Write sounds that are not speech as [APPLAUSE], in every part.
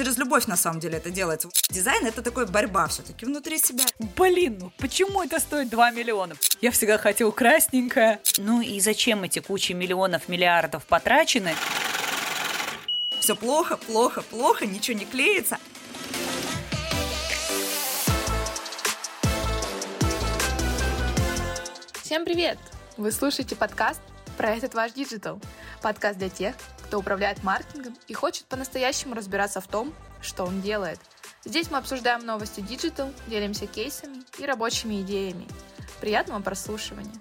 через любовь на самом деле это делается. Дизайн это такой борьба все-таки внутри себя. Блин, ну почему это стоит 2 миллиона? Я всегда хотел красненькое. Ну и зачем эти кучи миллионов, миллиардов потрачены? Все плохо, плохо, плохо, ничего не клеится. Всем привет! Вы слушаете подкаст про этот ваш digital. Подкаст для тех, кто управляет маркетингом и хочет по-настоящему разбираться в том, что он делает. Здесь мы обсуждаем новости digital, делимся кейсами и рабочими идеями. Приятного прослушивания!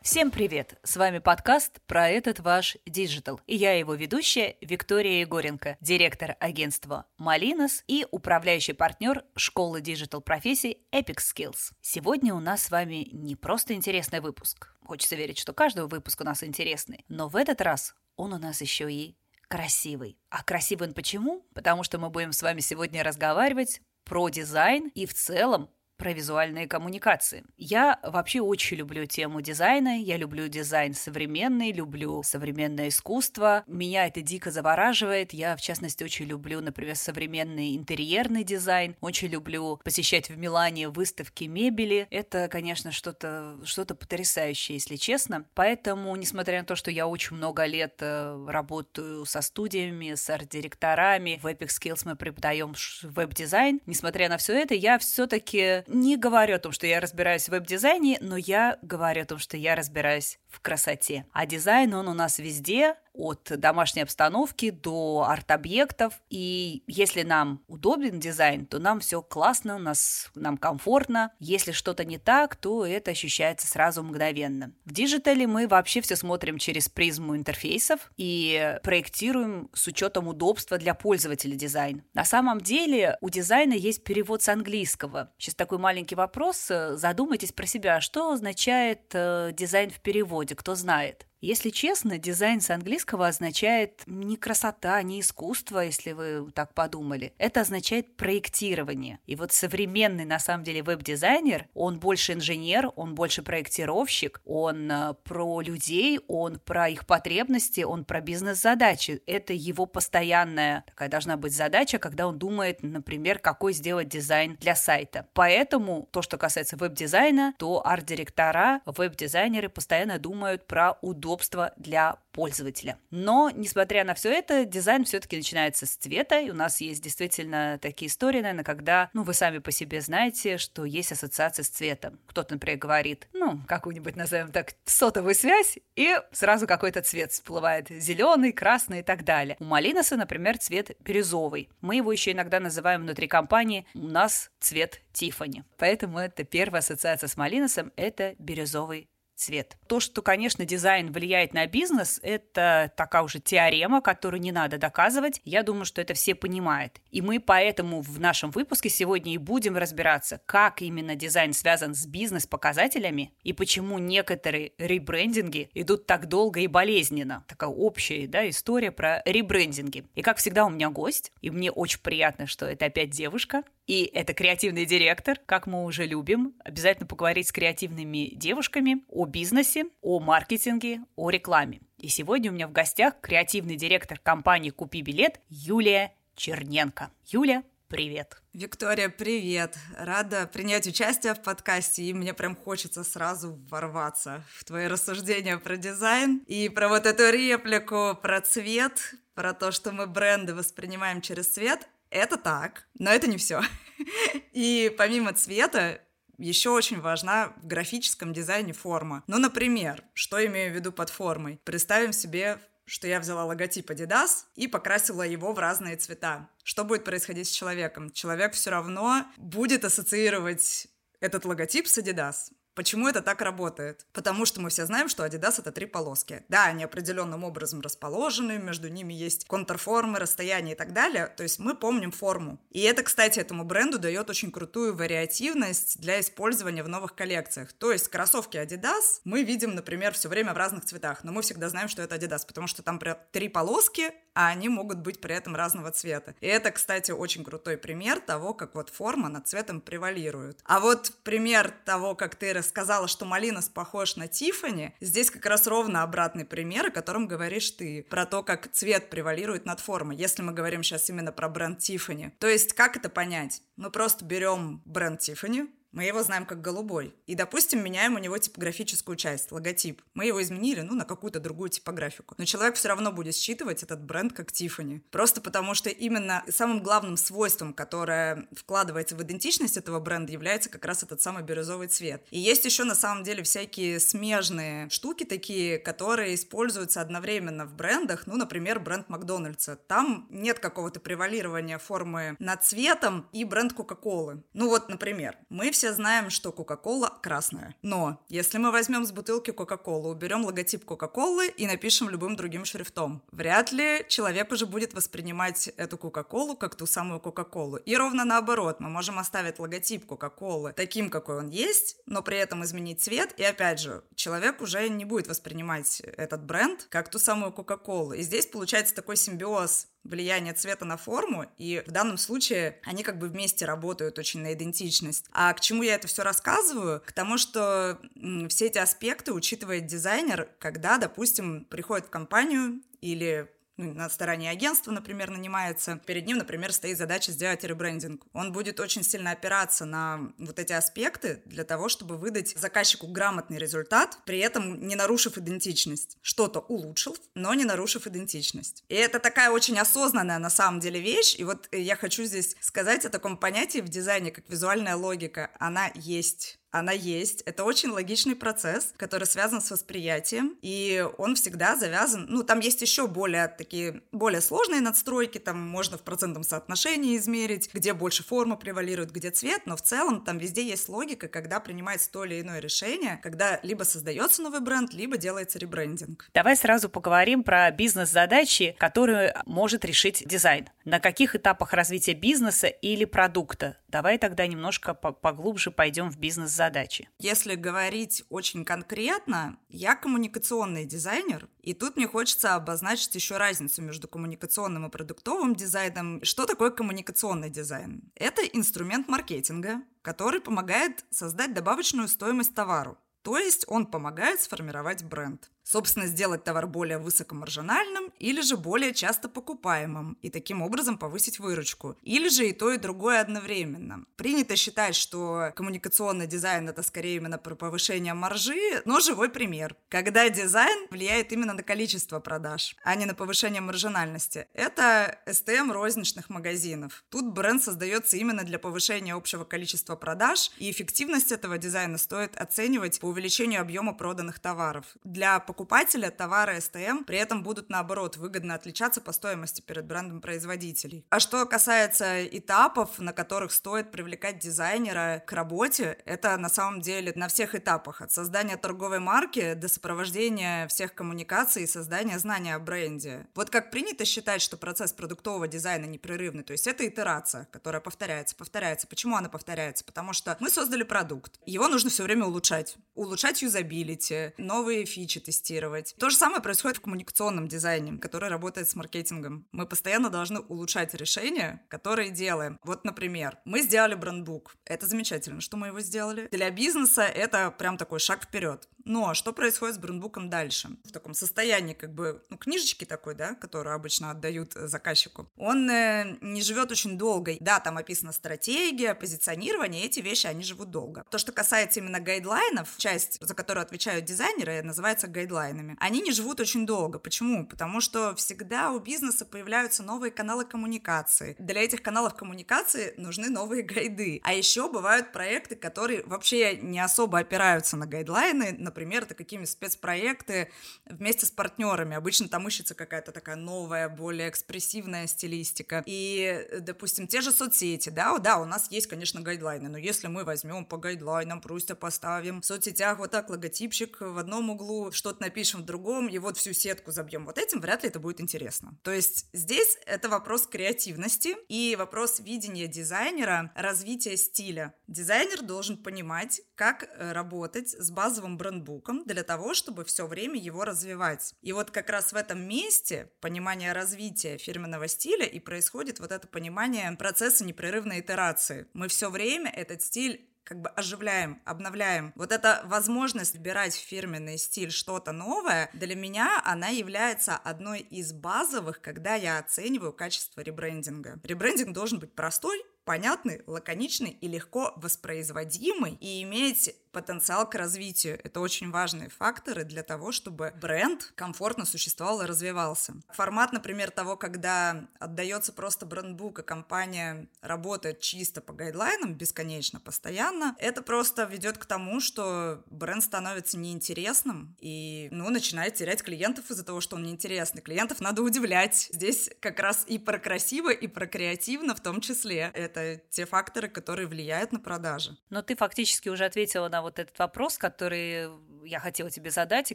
Всем привет! С вами подкаст про этот ваш digital. И я его ведущая Виктория Егоренко, директор агентства Малинос и управляющий партнер школы digital профессий Epic Skills. Сегодня у нас с вами не просто интересный выпуск. Хочется верить, что каждый выпуск у нас интересный. Но в этот раз он у нас еще и красивый. А красивый он почему? Потому что мы будем с вами сегодня разговаривать про дизайн и в целом про визуальные коммуникации. Я вообще очень люблю тему дизайна, я люблю дизайн современный, люблю современное искусство. Меня это дико завораживает. Я, в частности, очень люблю, например, современный интерьерный дизайн. Очень люблю посещать в Милане выставки мебели. Это, конечно, что-то что потрясающее, если честно. Поэтому, несмотря на то, что я очень много лет э, работаю со студиями, с арт-директорами, в Epic Skills мы преподаем веб-дизайн, несмотря на все это, я все-таки не говорю о том, что я разбираюсь в веб-дизайне, но я говорю о том, что я разбираюсь в красоте. А дизайн, он у нас везде, от домашней обстановки до арт-объектов. И если нам удобен дизайн, то нам все классно, у нас, нам комфортно. Если что-то не так, то это ощущается сразу мгновенно. В digital е мы вообще все смотрим через призму интерфейсов и проектируем с учетом удобства для пользователя дизайн. На самом деле у дизайна есть перевод с английского. Сейчас такой маленький вопрос. Задумайтесь про себя, что означает э, дизайн в переводе, кто знает? Если честно, дизайн с английского означает не красота, не искусство, если вы так подумали. Это означает проектирование. И вот современный, на самом деле, веб-дизайнер, он больше инженер, он больше проектировщик, он э, про людей, он про их потребности, он про бизнес-задачи. Это его постоянная такая должна быть задача, когда он думает, например, какой сделать дизайн для сайта. Поэтому то, что касается веб-дизайна, то арт-директора, веб-дизайнеры постоянно думают про удобство удобства для пользователя. Но, несмотря на все это, дизайн все-таки начинается с цвета, и у нас есть действительно такие истории, наверное, когда, ну, вы сами по себе знаете, что есть ассоциация с цветом. Кто-то, например, говорит, ну, какую-нибудь, назовем так, сотовую связь, и сразу какой-то цвет всплывает. Зеленый, красный и так далее. У Малиноса, например, цвет бирюзовый. Мы его еще иногда называем внутри компании у нас цвет Тифани. Поэтому это первая ассоциация с Малиносом – это бирюзовый цвет. То, что, конечно, дизайн влияет на бизнес, это такая уже теорема, которую не надо доказывать. Я думаю, что это все понимают. И мы поэтому в нашем выпуске сегодня и будем разбираться, как именно дизайн связан с бизнес-показателями и почему некоторые ребрендинги идут так долго и болезненно. Такая общая да, история про ребрендинги. И, как всегда, у меня гость, и мне очень приятно, что это опять девушка. И это креативный директор, как мы уже любим. Обязательно поговорить с креативными девушками о бизнесе, о маркетинге, о рекламе. И сегодня у меня в гостях креативный директор компании «Купи билет» Юлия Черненко. Юля, привет. Виктория, привет! Рада принять участие в подкасте, и мне прям хочется сразу ворваться в твои рассуждения про дизайн и про вот эту реплику про цвет, про то, что мы бренды воспринимаем через цвет. Это так, но это не все. [LAUGHS] И помимо цвета, еще очень важна в графическом дизайне форма. Ну, например, что имею в виду под формой? Представим себе что я взяла логотип Adidas и покрасила его в разные цвета. Что будет происходить с человеком? Человек все равно будет ассоциировать этот логотип с Adidas. Почему это так работает? Потому что мы все знаем, что Adidas это три полоски. Да, они определенным образом расположены, между ними есть контрформы, расстояние и так далее. То есть мы помним форму. И это, кстати, этому бренду дает очень крутую вариативность для использования в новых коллекциях. То есть кроссовки Adidas мы видим, например, все время в разных цветах, но мы всегда знаем, что это Adidas, потому что там три полоски, а они могут быть при этом разного цвета. И это, кстати, очень крутой пример того, как вот форма над цветом превалирует. А вот пример того, как ты рассказала, что Малинос похож на Тифани, здесь как раз ровно обратный пример, о котором говоришь ты, про то, как цвет превалирует над формой, если мы говорим сейчас именно про бренд Тифани. То есть, как это понять? Мы просто берем бренд Тифани, мы его знаем как голубой. И, допустим, меняем у него типографическую часть, логотип. Мы его изменили, ну, на какую-то другую типографику. Но человек все равно будет считывать этот бренд как Тифани. Просто потому что именно самым главным свойством, которое вкладывается в идентичность этого бренда, является как раз этот самый бирюзовый цвет. И есть еще на самом деле всякие смежные штуки такие, которые используются одновременно в брендах. Ну, например, бренд Макдональдса. Там нет какого-то превалирования формы над цветом и бренд Кока-Колы. Ну вот, например, мы все все знаем, что Кока-Кола красная. Но если мы возьмем с бутылки Кока-Колы, уберем логотип Кока-Колы и напишем любым другим шрифтом, вряд ли человек уже будет воспринимать эту Кока-Колу как ту самую Кока-Колу. И ровно наоборот, мы можем оставить логотип Кока-Колы таким, какой он есть, но при этом изменить цвет, и опять же, человек уже не будет воспринимать этот бренд как ту самую Кока-Колу. И здесь получается такой симбиоз влияние цвета на форму, и в данном случае они как бы вместе работают очень на идентичность. А к чему я это все рассказываю? К тому, что все эти аспекты учитывает дизайнер, когда, допустим, приходит в компанию или ну, на стороне агентства, например, нанимается, перед ним, например, стоит задача сделать ребрендинг. Он будет очень сильно опираться на вот эти аспекты для того, чтобы выдать заказчику грамотный результат, при этом не нарушив идентичность. Что-то улучшил, но не нарушив идентичность. И это такая очень осознанная на самом деле вещь. И вот я хочу здесь сказать о таком понятии в дизайне, как визуальная логика. Она есть она есть. Это очень логичный процесс, который связан с восприятием, и он всегда завязан. Ну, там есть еще более такие, более сложные надстройки, там можно в процентном соотношении измерить, где больше форма превалирует, где цвет, но в целом там везде есть логика, когда принимается то или иное решение, когда либо создается новый бренд, либо делается ребрендинг. Давай сразу поговорим про бизнес-задачи, которые может решить дизайн. На каких этапах развития бизнеса или продукта? Давай тогда немножко поглубже пойдем в бизнес задачи. Если говорить очень конкретно, я коммуникационный дизайнер, и тут мне хочется обозначить еще разницу между коммуникационным и продуктовым дизайном. Что такое коммуникационный дизайн? Это инструмент маркетинга, который помогает создать добавочную стоимость товару. То есть он помогает сформировать бренд собственно, сделать товар более высокомаржинальным или же более часто покупаемым и таким образом повысить выручку. Или же и то, и другое одновременно. Принято считать, что коммуникационный дизайн это скорее именно про повышение маржи, но живой пример. Когда дизайн влияет именно на количество продаж, а не на повышение маржинальности. Это STM розничных магазинов. Тут бренд создается именно для повышения общего количества продаж, и эффективность этого дизайна стоит оценивать по увеличению объема проданных товаров. Для покупателя покупателя товары СТМ при этом будут, наоборот, выгодно отличаться по стоимости перед брендом производителей. А что касается этапов, на которых стоит привлекать дизайнера к работе, это на самом деле на всех этапах. От создания торговой марки до сопровождения всех коммуникаций и создания знания о бренде. Вот как принято считать, что процесс продуктового дизайна непрерывный, то есть это итерация, которая повторяется, повторяется. Почему она повторяется? Потому что мы создали продукт, его нужно все время улучшать. Улучшать юзабилити, новые фичи тестировать, тестировать. То же самое происходит в коммуникационном дизайне, который работает с маркетингом. Мы постоянно должны улучшать решения, которые делаем. Вот, например, мы сделали брендбук. Это замечательно, что мы его сделали. Для бизнеса это прям такой шаг вперед. Но что происходит с брендбуком дальше? В таком состоянии, как бы, ну, книжечки такой, да, которую обычно отдают заказчику. Он э, не живет очень долго. Да, там описана стратегия, позиционирование, эти вещи, они живут долго. То, что касается именно гайдлайнов, часть, за которую отвечают дизайнеры, называется гайдлайнами. Они не живут очень долго. Почему? Потому что всегда у бизнеса появляются новые каналы коммуникации. Для этих каналов коммуникации нужны новые гайды. А еще бывают проекты, которые вообще не особо опираются на гайдлайны, например, это какими спецпроекты вместе с партнерами. Обычно там ищется какая-то такая новая, более экспрессивная стилистика. И, допустим, те же соцсети, да, да, у нас есть, конечно, гайдлайны, но если мы возьмем по гайдлайнам, просто поставим в соцсетях вот так логотипчик в одном углу, что-то напишем в другом, и вот всю сетку забьем вот этим, вряд ли это будет интересно. То есть здесь это вопрос креативности и вопрос видения дизайнера, развития стиля. Дизайнер должен понимать, как э, работать с базовым брендбуком для того, чтобы все время его развивать. И вот как раз в этом месте понимание развития фирменного стиля и происходит вот это понимание процесса непрерывной итерации. Мы все время этот стиль как бы оживляем, обновляем. Вот эта возможность выбирать фирменный стиль что-то новое, для меня она является одной из базовых, когда я оцениваю качество ребрендинга. Ребрендинг должен быть простой, понятный, лаконичный и легко воспроизводимый и иметь потенциал к развитию. Это очень важные факторы для того, чтобы бренд комфортно существовал и развивался. Формат, например, того, когда отдается просто брендбук, и компания работает чисто по гайдлайнам, бесконечно, постоянно, это просто ведет к тому, что бренд становится неинтересным и, ну, начинает терять клиентов из-за того, что он неинтересный. Клиентов надо удивлять. Здесь как раз и про красиво, и про креативно в том числе. Это те факторы, которые влияют на продажи. Но ты фактически уже ответила на вот этот вопрос, который я хотела тебе задать, и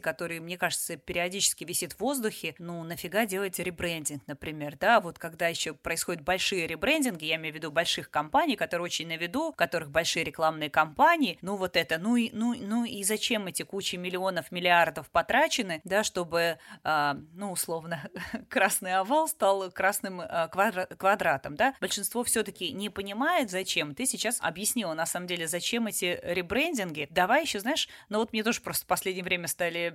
который, мне кажется, периодически висит в воздухе. Ну, нафига делать ребрендинг, например, да? Вот когда еще происходят большие ребрендинги, я имею в виду больших компаний, которые очень на виду, у которых большие рекламные кампании, ну вот это, ну и, ну, ну и зачем эти кучи миллионов, миллиардов потрачены, да, чтобы, э, ну, условно, [LAUGHS] красный овал стал красным э, квадра- квадратом, да? Большинство все-таки не понимает, зачем. Ты сейчас объяснила, на самом деле, зачем эти ребрендинги, давай еще, знаешь, ну вот мне тоже просто в последнее время стали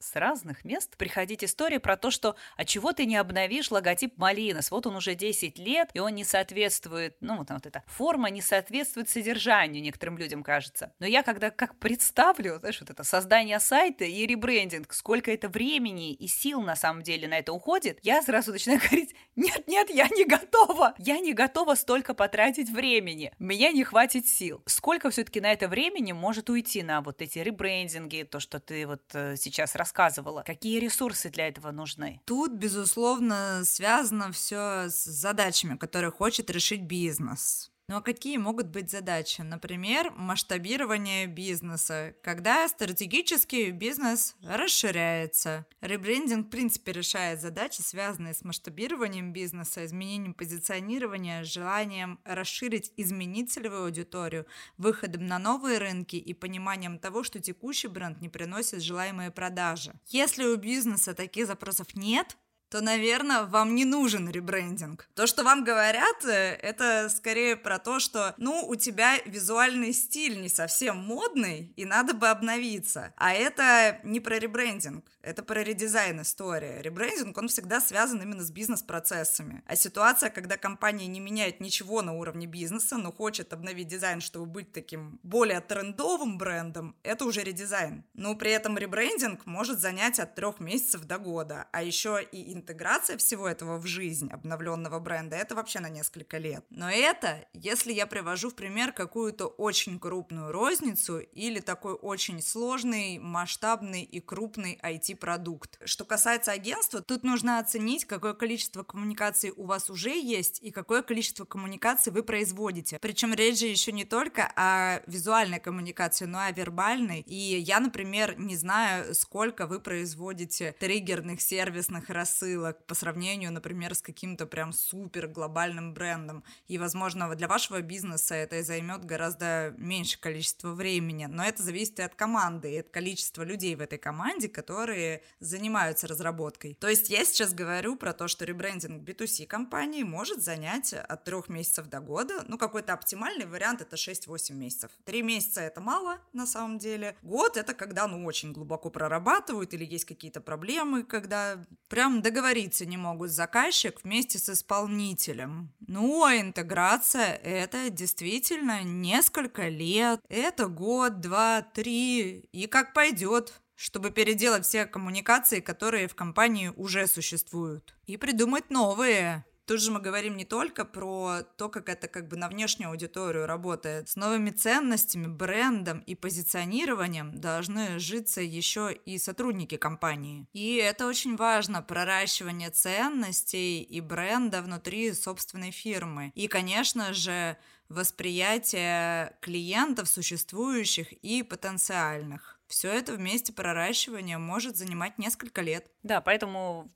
с разных мест приходить истории про то, что а чего ты не обновишь логотип Малинос? Вот он уже 10 лет, и он не соответствует, ну вот, вот эта форма не соответствует содержанию некоторым людям, кажется. Но я когда как представлю, знаешь, вот это создание сайта и ребрендинг, сколько это времени и сил на самом деле на это уходит, я сразу начинаю [LAUGHS] говорить, нет, нет, я не готова, я не готова столько потратить времени, меня не хватит сил. Сколько все-таки на это времени может уйти на вот эти ребрендинги, то, что ты вот э, сейчас рассказывала? Какие ресурсы для этого нужны? Тут, безусловно, связано все с задачами, которые хочет решить бизнес. Ну а какие могут быть задачи? Например, масштабирование бизнеса, когда стратегический бизнес расширяется. Ребрендинг, в принципе, решает задачи, связанные с масштабированием бизнеса, изменением позиционирования, желанием расширить, изменить целевую аудиторию, выходом на новые рынки и пониманием того, что текущий бренд не приносит желаемые продажи. Если у бизнеса таких запросов нет, то, наверное, вам не нужен ребрендинг. То, что вам говорят, э, это скорее про то, что, ну, у тебя визуальный стиль не совсем модный, и надо бы обновиться. А это не про ребрендинг, это про редизайн история. Ребрендинг, он всегда связан именно с бизнес-процессами. А ситуация, когда компания не меняет ничего на уровне бизнеса, но хочет обновить дизайн, чтобы быть таким более трендовым брендом, это уже редизайн. Но при этом ребрендинг может занять от трех месяцев до года, а еще и интеграция всего этого в жизнь обновленного бренда, это вообще на несколько лет. Но это, если я привожу в пример какую-то очень крупную розницу или такой очень сложный, масштабный и крупный IT-продукт. Что касается агентства, тут нужно оценить, какое количество коммуникаций у вас уже есть и какое количество коммуникаций вы производите. Причем речь же еще не только о визуальной коммуникации, но и о вербальной. И я, например, не знаю, сколько вы производите триггерных сервисных рассылок рассылок по сравнению, например, с каким-то прям супер глобальным брендом. И, возможно, для вашего бизнеса это займет гораздо меньше количества времени, но это зависит и от команды, и от количества людей в этой команде, которые занимаются разработкой. То есть я сейчас говорю про то, что ребрендинг B2C компании может занять от трех месяцев до года. Ну, какой-то оптимальный вариант это 6-8 месяцев. Три месяца это мало на самом деле. Год это когда, ну, очень глубоко прорабатывают или есть какие-то проблемы, когда прям до договориться не могут заказчик вместе с исполнителем. Ну, а интеграция – это действительно несколько лет. Это год, два, три, и как пойдет чтобы переделать все коммуникации, которые в компании уже существуют, и придумать новые. Тут же мы говорим не только про то, как это как бы на внешнюю аудиторию работает. С новыми ценностями, брендом и позиционированием должны житься еще и сотрудники компании. И это очень важно, проращивание ценностей и бренда внутри собственной фирмы. И, конечно же, восприятие клиентов существующих и потенциальных. Все это вместе проращивание может занимать несколько лет. Да, поэтому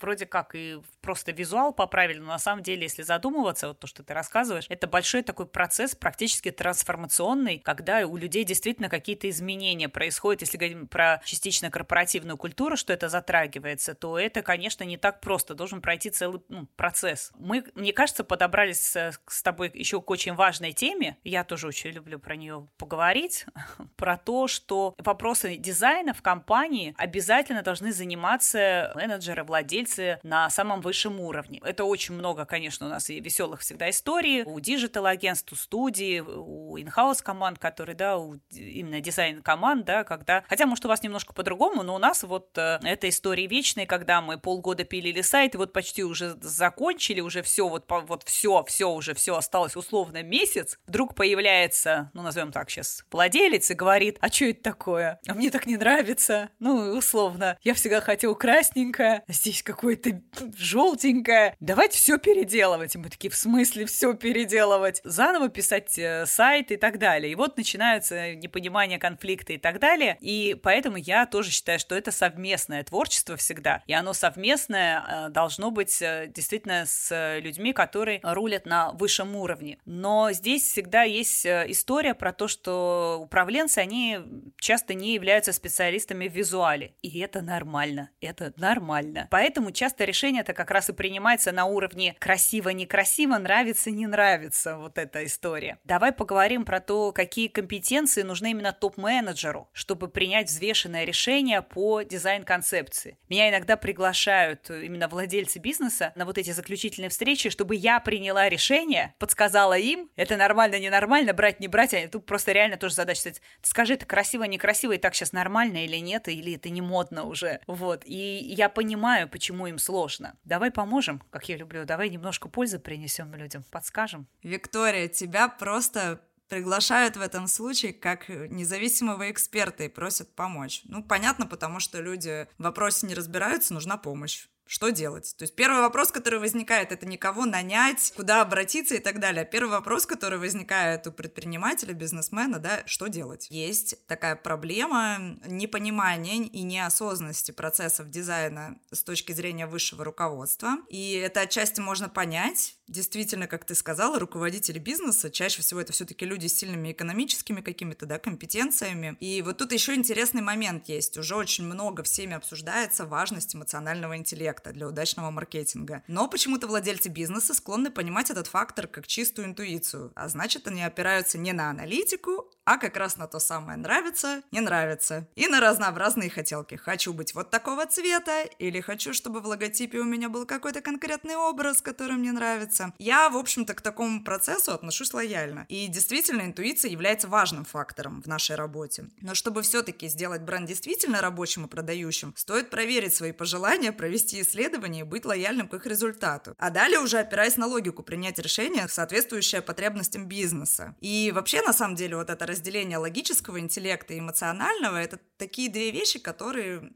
вроде как и просто визуал поправили, но на самом деле, если задумываться, вот то, что ты рассказываешь, это большой такой процесс, практически трансформационный, когда у людей действительно какие-то изменения происходят. Если говорим про частично корпоративную культуру, что это затрагивается, то это, конечно, не так просто. Должен пройти целый ну, процесс. Мы, мне кажется, подобрались с, с тобой еще к очень важной теме. Я тоже очень люблю про нее поговорить. [LAUGHS] Про то, что вопросы дизайна в компании обязательно должны заниматься менеджеры, владельцы на самом высшем уровне. Это очень много, конечно, у нас и веселых всегда историй. У digital-агентств, у студии, у in-house команд, которые, да, у именно дизайн команд, да, когда... Хотя, может, у вас немножко по-другому, но у нас вот э, эта история вечная, когда мы полгода пилили сайт, и вот почти уже закончили, уже все, вот, вот все, все уже, все осталось условно месяц, вдруг появляется, ну, назовем так сейчас, владелец и говорит, а что это такое? А мне так не нравится. Ну, условно. Я всегда хотел красненькое, а здесь какое-то желтенькое. Давайте все переделывать. И мы такие, в смысле все переделывать? Заново писать э, сайт и так далее. И вот начинаются непонимания, конфликты и так далее. И поэтому я тоже считаю, что это совместное творчество всегда. И оно совместное э, должно быть э, действительно с людьми, которые рулят на высшем уровне. Но здесь всегда есть история про то, что управленцы, они часто не являются специалистами в визуале. И это нормально это нормально. Поэтому часто решение это как раз и принимается на уровне красиво-некрасиво, нравится-не нравится вот эта история. Давай поговорим про то, какие компетенции нужны именно топ-менеджеру, чтобы принять взвешенное решение по дизайн-концепции. Меня иногда приглашают именно владельцы бизнеса на вот эти заключительные встречи, чтобы я приняла решение, подсказала им, это нормально, ненормально, брать, не брать, а тут просто реально тоже задача, скажи, это красиво, некрасиво, и так сейчас нормально или нет, или это не модно уже. Вот. И я понимаю, почему им сложно. Давай поможем, как я люблю. Давай немножко пользы принесем людям, подскажем. Виктория, тебя просто приглашают в этом случае как независимого эксперта и просят помочь. Ну, понятно, потому что люди в вопросе не разбираются, нужна помощь что делать? То есть первый вопрос, который возникает, это никого нанять, куда обратиться и так далее. Первый вопрос, который возникает у предпринимателя, бизнесмена, да, что делать? Есть такая проблема непонимания и неосознанности процессов дизайна с точки зрения высшего руководства. И это отчасти можно понять. Действительно, как ты сказала, руководители бизнеса, чаще всего это все-таки люди с сильными экономическими какими-то, да, компетенциями. И вот тут еще интересный момент есть. Уже очень много всеми обсуждается важность эмоционального интеллекта для удачного маркетинга. Но почему-то владельцы бизнеса склонны понимать этот фактор как чистую интуицию, а значит, они опираются не на аналитику, а как раз на то самое нравится, не нравится. И на разнообразные хотелки. Хочу быть вот такого цвета, или хочу, чтобы в логотипе у меня был какой-то конкретный образ, который мне нравится. Я, в общем-то, к такому процессу отношусь лояльно. И действительно, интуиция является важным фактором в нашей работе. Но чтобы все-таки сделать бренд действительно рабочим и продающим, стоит проверить свои пожелания, провести исследования и быть лояльным к их результату. А далее уже опираясь на логику принять решение, соответствующее потребностям бизнеса. И вообще, на самом деле, вот это разделение логического интеллекта и эмоционального — это такие две вещи, которые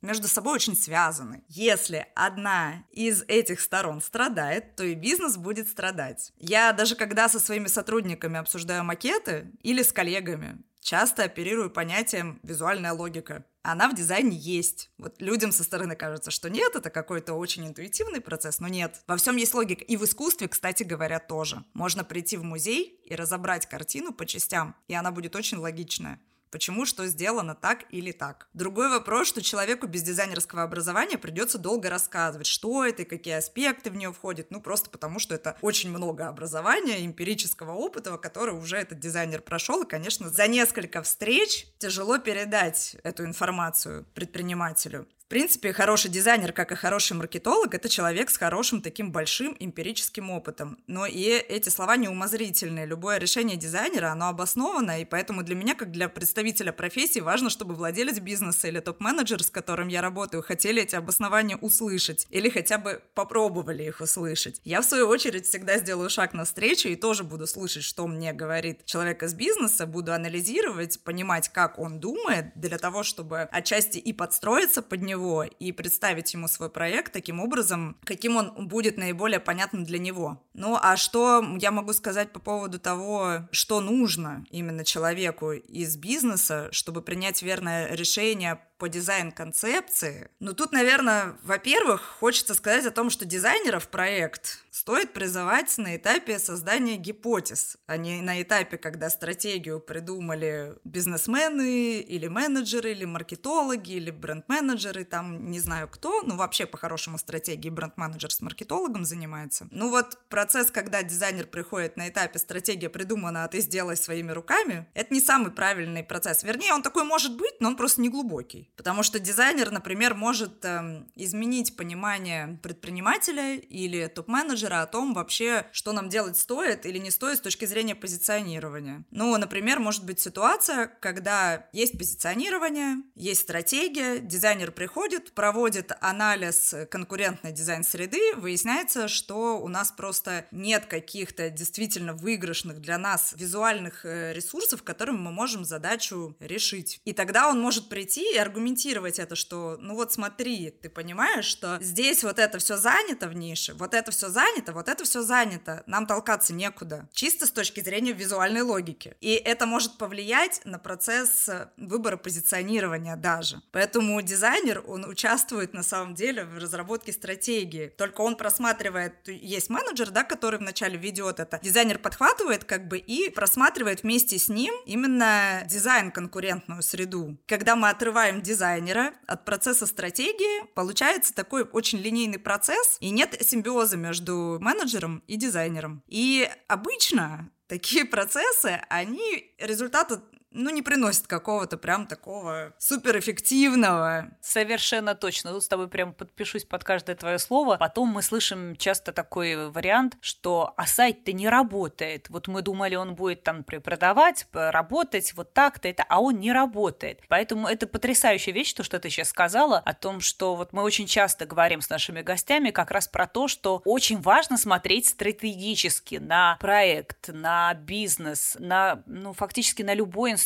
между собой очень связаны. Если одна из этих сторон страдает, то и бизнес будет страдать. Я даже когда со своими сотрудниками обсуждаю макеты или с коллегами, часто оперирую понятием визуальная логика. Она в дизайне есть. Вот людям со стороны кажется, что нет, это какой-то очень интуитивный процесс, но нет. Во всем есть логика. И в искусстве, кстати говоря, тоже. Можно прийти в музей и разобрать картину по частям, и она будет очень логичная почему что сделано так или так. Другой вопрос, что человеку без дизайнерского образования придется долго рассказывать, что это и какие аспекты в нее входят, ну просто потому, что это очень много образования, эмпирического опыта, который уже этот дизайнер прошел, и, конечно, за несколько встреч тяжело передать эту информацию предпринимателю принципе, хороший дизайнер, как и хороший маркетолог, это человек с хорошим таким большим эмпирическим опытом. Но и эти слова не умозрительные. Любое решение дизайнера, оно обосновано, и поэтому для меня, как для представителя профессии, важно, чтобы владелец бизнеса или топ-менеджер, с которым я работаю, хотели эти обоснования услышать или хотя бы попробовали их услышать. Я, в свою очередь, всегда сделаю шаг навстречу и тоже буду слышать, что мне говорит человек из бизнеса, буду анализировать, понимать, как он думает, для того, чтобы отчасти и подстроиться под него, него и представить ему свой проект таким образом, каким он будет наиболее понятным для него. Ну, а что я могу сказать по поводу того, что нужно именно человеку из бизнеса, чтобы принять верное решение по дизайн-концепции. Ну, тут, наверное, во-первых, хочется сказать о том, что дизайнеров проект стоит призывать на этапе создания гипотез, а не на этапе, когда стратегию придумали бизнесмены или менеджеры, или маркетологи, или бренд-менеджеры, там не знаю кто, ну вообще по-хорошему стратегии бренд-менеджер с маркетологом занимается. Ну вот процесс, когда дизайнер приходит на этапе стратегия придумана, а ты сделай своими руками, это не самый правильный процесс. Вернее, он такой может быть, но он просто не глубокий. Потому что дизайнер, например, может э, изменить понимание предпринимателя или топ-менеджера о том вообще, что нам делать стоит или не стоит с точки зрения позиционирования. Ну, например, может быть ситуация, когда есть позиционирование, есть стратегия, дизайнер приходит, проводит анализ конкурентной дизайн-среды, выясняется, что у нас просто нет каких-то действительно выигрышных для нас визуальных э, ресурсов, которыми мы можем задачу решить. И тогда он может прийти и аргументировать аргументировать это, что, ну вот смотри, ты понимаешь, что здесь вот это все занято в нише, вот это все занято, вот это все занято, нам толкаться некуда, чисто с точки зрения визуальной логики. И это может повлиять на процесс э, выбора позиционирования даже. Поэтому дизайнер, он участвует на самом деле в разработке стратегии. Только он просматривает, есть менеджер, да, который вначале ведет это, дизайнер подхватывает как бы и просматривает вместе с ним именно дизайн конкурентную среду. Когда мы отрываем дизайнера от процесса стратегии получается такой очень линейный процесс, и нет симбиоза между менеджером и дизайнером. И обычно такие [LAUGHS] процессы, они результаты ну, не приносит какого-то прям такого суперэффективного. Совершенно точно. Тут с тобой прям подпишусь под каждое твое слово. Потом мы слышим часто такой вариант, что а сайт-то не работает. Вот мы думали, он будет там продавать, работать, вот так-то это, а он не работает. Поэтому это потрясающая вещь, то, что ты сейчас сказала, о том, что вот мы очень часто говорим с нашими гостями как раз про то, что очень важно смотреть стратегически на проект, на бизнес, на, ну, фактически на любой инструмент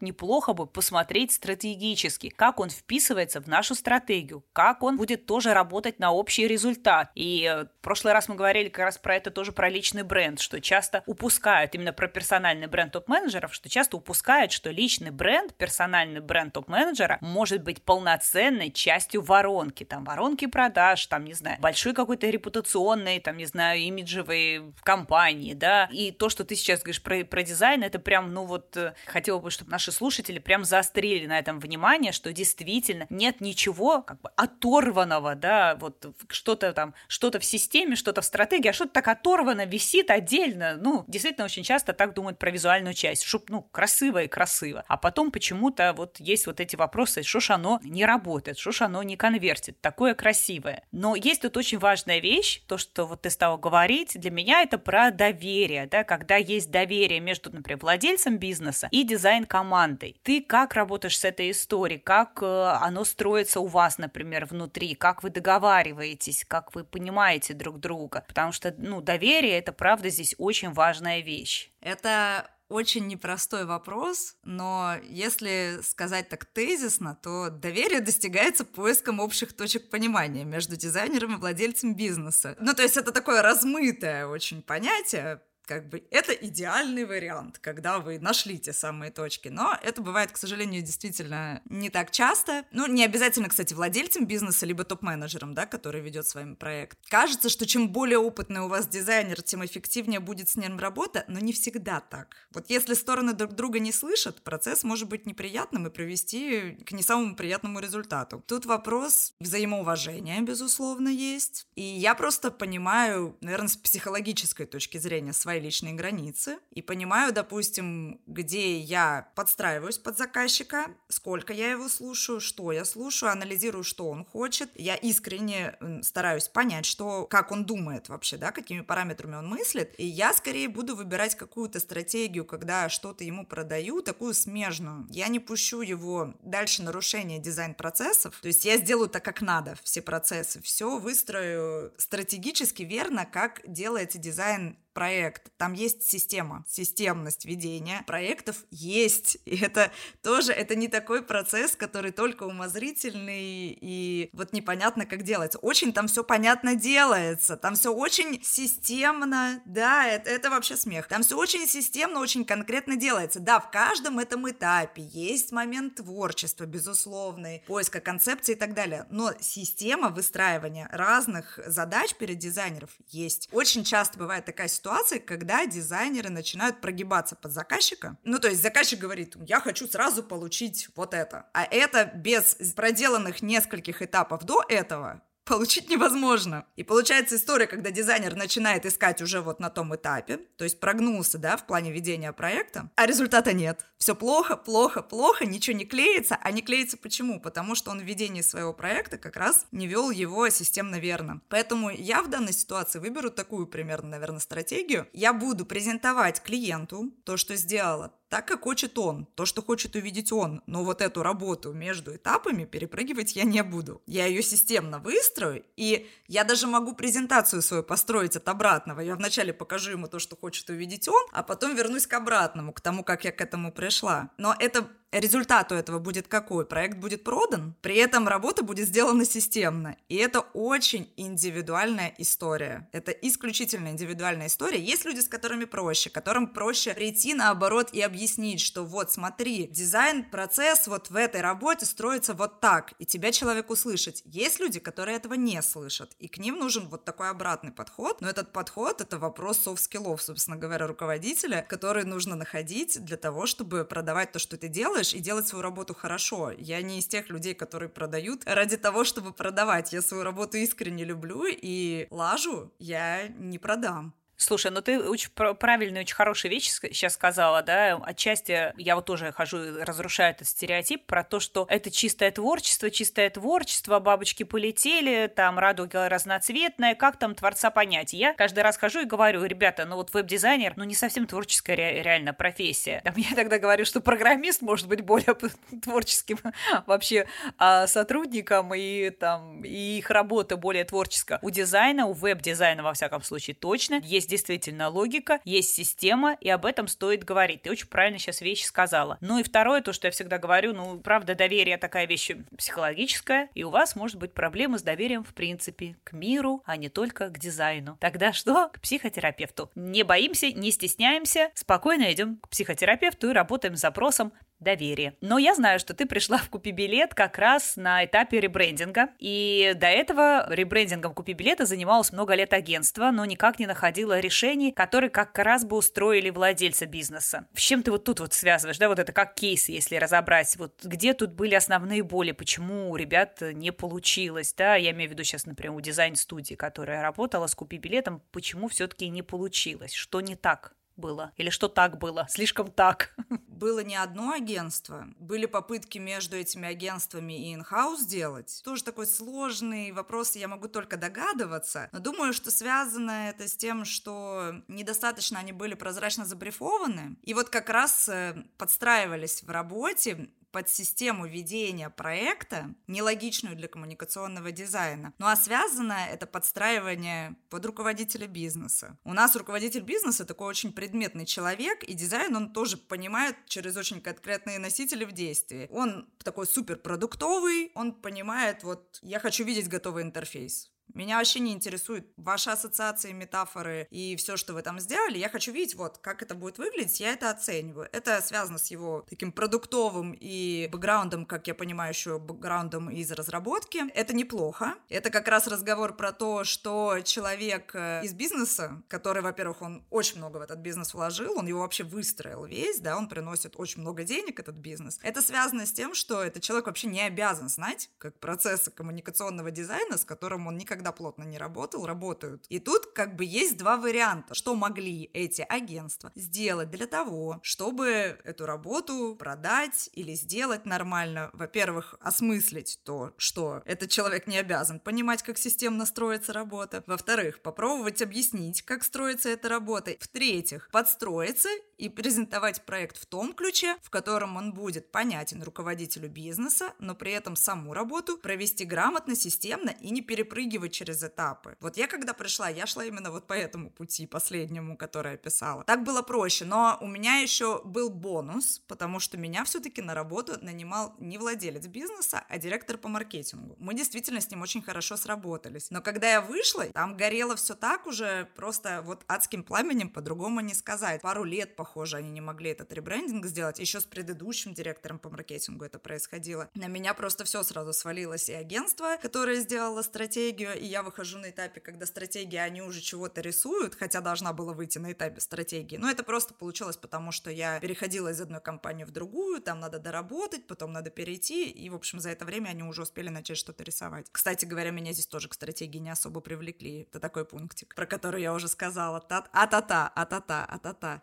неплохо бы посмотреть стратегически, как он вписывается в нашу стратегию, как он будет тоже работать на общий результат. И э, в прошлый раз мы говорили как раз про это тоже про личный бренд, что часто упускают именно про персональный бренд топ-менеджеров, что часто упускают, что личный бренд, персональный бренд топ-менеджера может быть полноценной частью воронки, там воронки продаж, там, не знаю, большой какой-то репутационной, там, не знаю, имиджевой компании, да, и то, что ты сейчас говоришь про, про дизайн, это прям, ну вот, э, хотел хотела бы, чтобы наши слушатели прям заострили на этом внимание, что действительно нет ничего как бы оторванного, да, вот что-то там, что-то в системе, что-то в стратегии, а что-то так оторвано, висит отдельно. Ну, действительно, очень часто так думают про визуальную часть, чтобы, ну, красиво и красиво. А потом почему-то вот есть вот эти вопросы, что ж оно не работает, что ж оно не конвертит, такое красивое. Но есть тут очень важная вещь, то, что вот ты стала говорить, для меня это про доверие, да, когда есть доверие между, например, владельцем бизнеса и дизайнером, дизайн командой. Ты как работаешь с этой историей? Как э, оно строится у вас, например, внутри? Как вы договариваетесь? Как вы понимаете друг друга? Потому что, ну, доверие — это, правда, здесь очень важная вещь. Это очень непростой вопрос, но если сказать так тезисно, то доверие достигается поиском общих точек понимания между дизайнером и владельцем бизнеса. Ну, то есть это такое размытое очень понятие, как бы это идеальный вариант, когда вы нашли те самые точки. Но это бывает, к сожалению, действительно не так часто. Ну, не обязательно, кстати, владельцем бизнеса, либо топ-менеджером, да, который ведет с вами проект. Кажется, что чем более опытный у вас дизайнер, тем эффективнее будет с ним работа, но не всегда так. Вот если стороны друг друга не слышат, процесс может быть неприятным и привести к не самому приятному результату. Тут вопрос взаимоуважения, безусловно, есть. И я просто понимаю, наверное, с психологической точки зрения свои личные границы и понимаю, допустим, где я подстраиваюсь под заказчика, сколько я его слушаю, что я слушаю, анализирую, что он хочет. Я искренне стараюсь понять, что, как он думает вообще, да, какими параметрами он мыслит. И я скорее буду выбирать какую-то стратегию, когда что-то ему продаю, такую смежную. Я не пущу его дальше нарушение дизайн-процессов. То есть я сделаю так, как надо, все процессы. Все выстрою стратегически верно, как делается дизайн проект, там есть система, системность ведения проектов есть, [LAUGHS] и это тоже, это не такой процесс, который только умозрительный и вот непонятно, как делается. Очень там все понятно делается, там все очень системно, да, это, это вообще смех. Там все очень системно, очень конкретно делается. Да, в каждом этом этапе есть момент творчества, безусловный, поиска концепции и так далее, но система выстраивания разных задач перед дизайнеров есть. Очень часто бывает такая ситуация, ситуации, когда дизайнеры начинают прогибаться под заказчика. Ну, то есть заказчик говорит, я хочу сразу получить вот это. А это без проделанных нескольких этапов до этого получить невозможно. И получается история, когда дизайнер начинает искать уже вот на том этапе, то есть прогнулся, да, в плане ведения проекта, а результата нет. Все плохо, плохо, плохо, ничего не клеится, а не клеится почему? Потому что он в ведении своего проекта как раз не вел его системно верно. Поэтому я в данной ситуации выберу такую примерно, наверное, стратегию. Я буду презентовать клиенту то, что сделала, так, как хочет он, то, что хочет увидеть он. Но вот эту работу между этапами перепрыгивать я не буду. Я ее системно выстрою, и я даже могу презентацию свою построить от обратного. Я вначале покажу ему то, что хочет увидеть он, а потом вернусь к обратному, к тому, как я к этому пришла. Но это результат у этого будет какой? Проект будет продан, при этом работа будет сделана системно. И это очень индивидуальная история. Это исключительно индивидуальная история. Есть люди, с которыми проще, которым проще прийти наоборот и объяснить, что вот смотри, дизайн, процесс вот в этой работе строится вот так, и тебя человек услышать. Есть люди, которые этого не слышат, и к ним нужен вот такой обратный подход. Но этот подход — это вопрос soft skill-ов, собственно говоря, руководителя, который нужно находить для того, чтобы продавать то, что ты делаешь, делаешь, и делать свою работу хорошо. Я не из тех людей, которые продают ради того, чтобы продавать. Я свою работу искренне люблю, и лажу я не продам. Слушай, ну ты очень правильную, очень хорошую вещь сейчас сказала, да, отчасти я вот тоже хожу и разрушаю этот стереотип про то, что это чистое творчество, чистое творчество, бабочки полетели, там радуга разноцветная, как там творца понять? Я каждый раз хожу и говорю, ребята, ну вот веб-дизайнер, ну не совсем творческая ре- реально профессия. Там я тогда говорю, что программист может быть более творческим [LAUGHS] вообще а сотрудником, и там и их работа более творческая. У дизайна, у веб-дизайна, во всяком случае, точно есть действительно логика, есть система, и об этом стоит говорить. Ты очень правильно сейчас вещи сказала. Ну и второе, то, что я всегда говорю, ну, правда, доверие такая вещь психологическая, и у вас может быть проблемы с доверием в принципе к миру, а не только к дизайну. Тогда что? К психотерапевту. Не боимся, не стесняемся, спокойно идем к психотерапевту и работаем с запросом доверие. Но я знаю, что ты пришла в Купи билет как раз на этапе ребрендинга, и до этого ребрендингом Купи билета занималось много лет агентство, но никак не находила решений, которые как раз бы устроили владельца бизнеса. С чем ты вот тут вот связываешь, да, вот это как кейс, если разобрать, вот где тут были основные боли, почему у ребят не получилось, да, я имею в виду сейчас, например, у дизайн-студии, которая работала с Купи билетом, почему все-таки не получилось, что не так? Было? Или что так было? Слишком так? [LAUGHS] Было не одно агентство. Были попытки между этими агентствами и инхаус делать. Тоже такой сложный вопрос, я могу только догадываться. Но думаю, что связано это с тем, что недостаточно они были прозрачно забрифованы. И вот как раз э, подстраивались в работе под систему ведения проекта, нелогичную для коммуникационного дизайна. Ну а связано это подстраивание под руководителя бизнеса. У нас руководитель бизнеса такой очень предметный человек, и дизайн он тоже понимает через очень конкретные носители в действии. Он такой супер продуктовый, он понимает, вот я хочу видеть готовый интерфейс. Меня вообще не интересует ваши ассоциации, метафоры и все, что вы там сделали. Я хочу видеть, вот, как это будет выглядеть, я это оцениваю. Это связано с его таким продуктовым и бэкграундом, как я понимаю, еще бэкграундом из разработки. Это неплохо. Это как раз разговор про то, что человек э, из бизнеса, который, во-первых, он очень много в этот бизнес вложил, он его вообще выстроил весь, да, он приносит очень много денег, этот бизнес. Это связано с тем, что этот человек вообще не обязан знать, как процессы коммуникационного дизайна, с которым он никогда никогда плотно не работал, работают. И тут как бы есть два варианта, что могли эти агентства сделать для того, чтобы эту работу продать или сделать нормально. Во-первых, осмыслить то, что этот человек не обязан понимать, как системно строится работа. Во-вторых, попробовать объяснить, как строится эта работа. В-третьих, подстроиться и презентовать проект в том ключе, в котором он будет понятен руководителю бизнеса, но при этом саму работу провести грамотно, системно и не перепрыгивать через этапы. Вот я когда пришла, я шла именно вот по этому пути последнему, который я писала. Так было проще, но у меня еще был бонус, потому что меня все-таки на работу нанимал не владелец бизнеса, а директор по маркетингу. Мы действительно с ним очень хорошо сработались. Но когда я вышла, там горело все так уже просто вот адским пламенем, по-другому не сказать. Пару лет, похоже, они не могли этот ребрендинг сделать. Еще с предыдущим директором по маркетингу это происходило. На меня просто все сразу свалилось. И агентство, которое сделало стратегию, и я выхожу на этапе, когда стратегии, они уже чего-то рисуют, хотя должна была выйти на этапе стратегии. Но это просто получилось потому, что я переходила из одной компании в другую, там надо доработать, потом надо перейти, и, в общем, за это время они уже успели начать что-то рисовать. Кстати говоря, меня здесь тоже к стратегии не особо привлекли. Это такой пунктик, про который я уже сказала. А-та-та, а-та-та, а-та-та.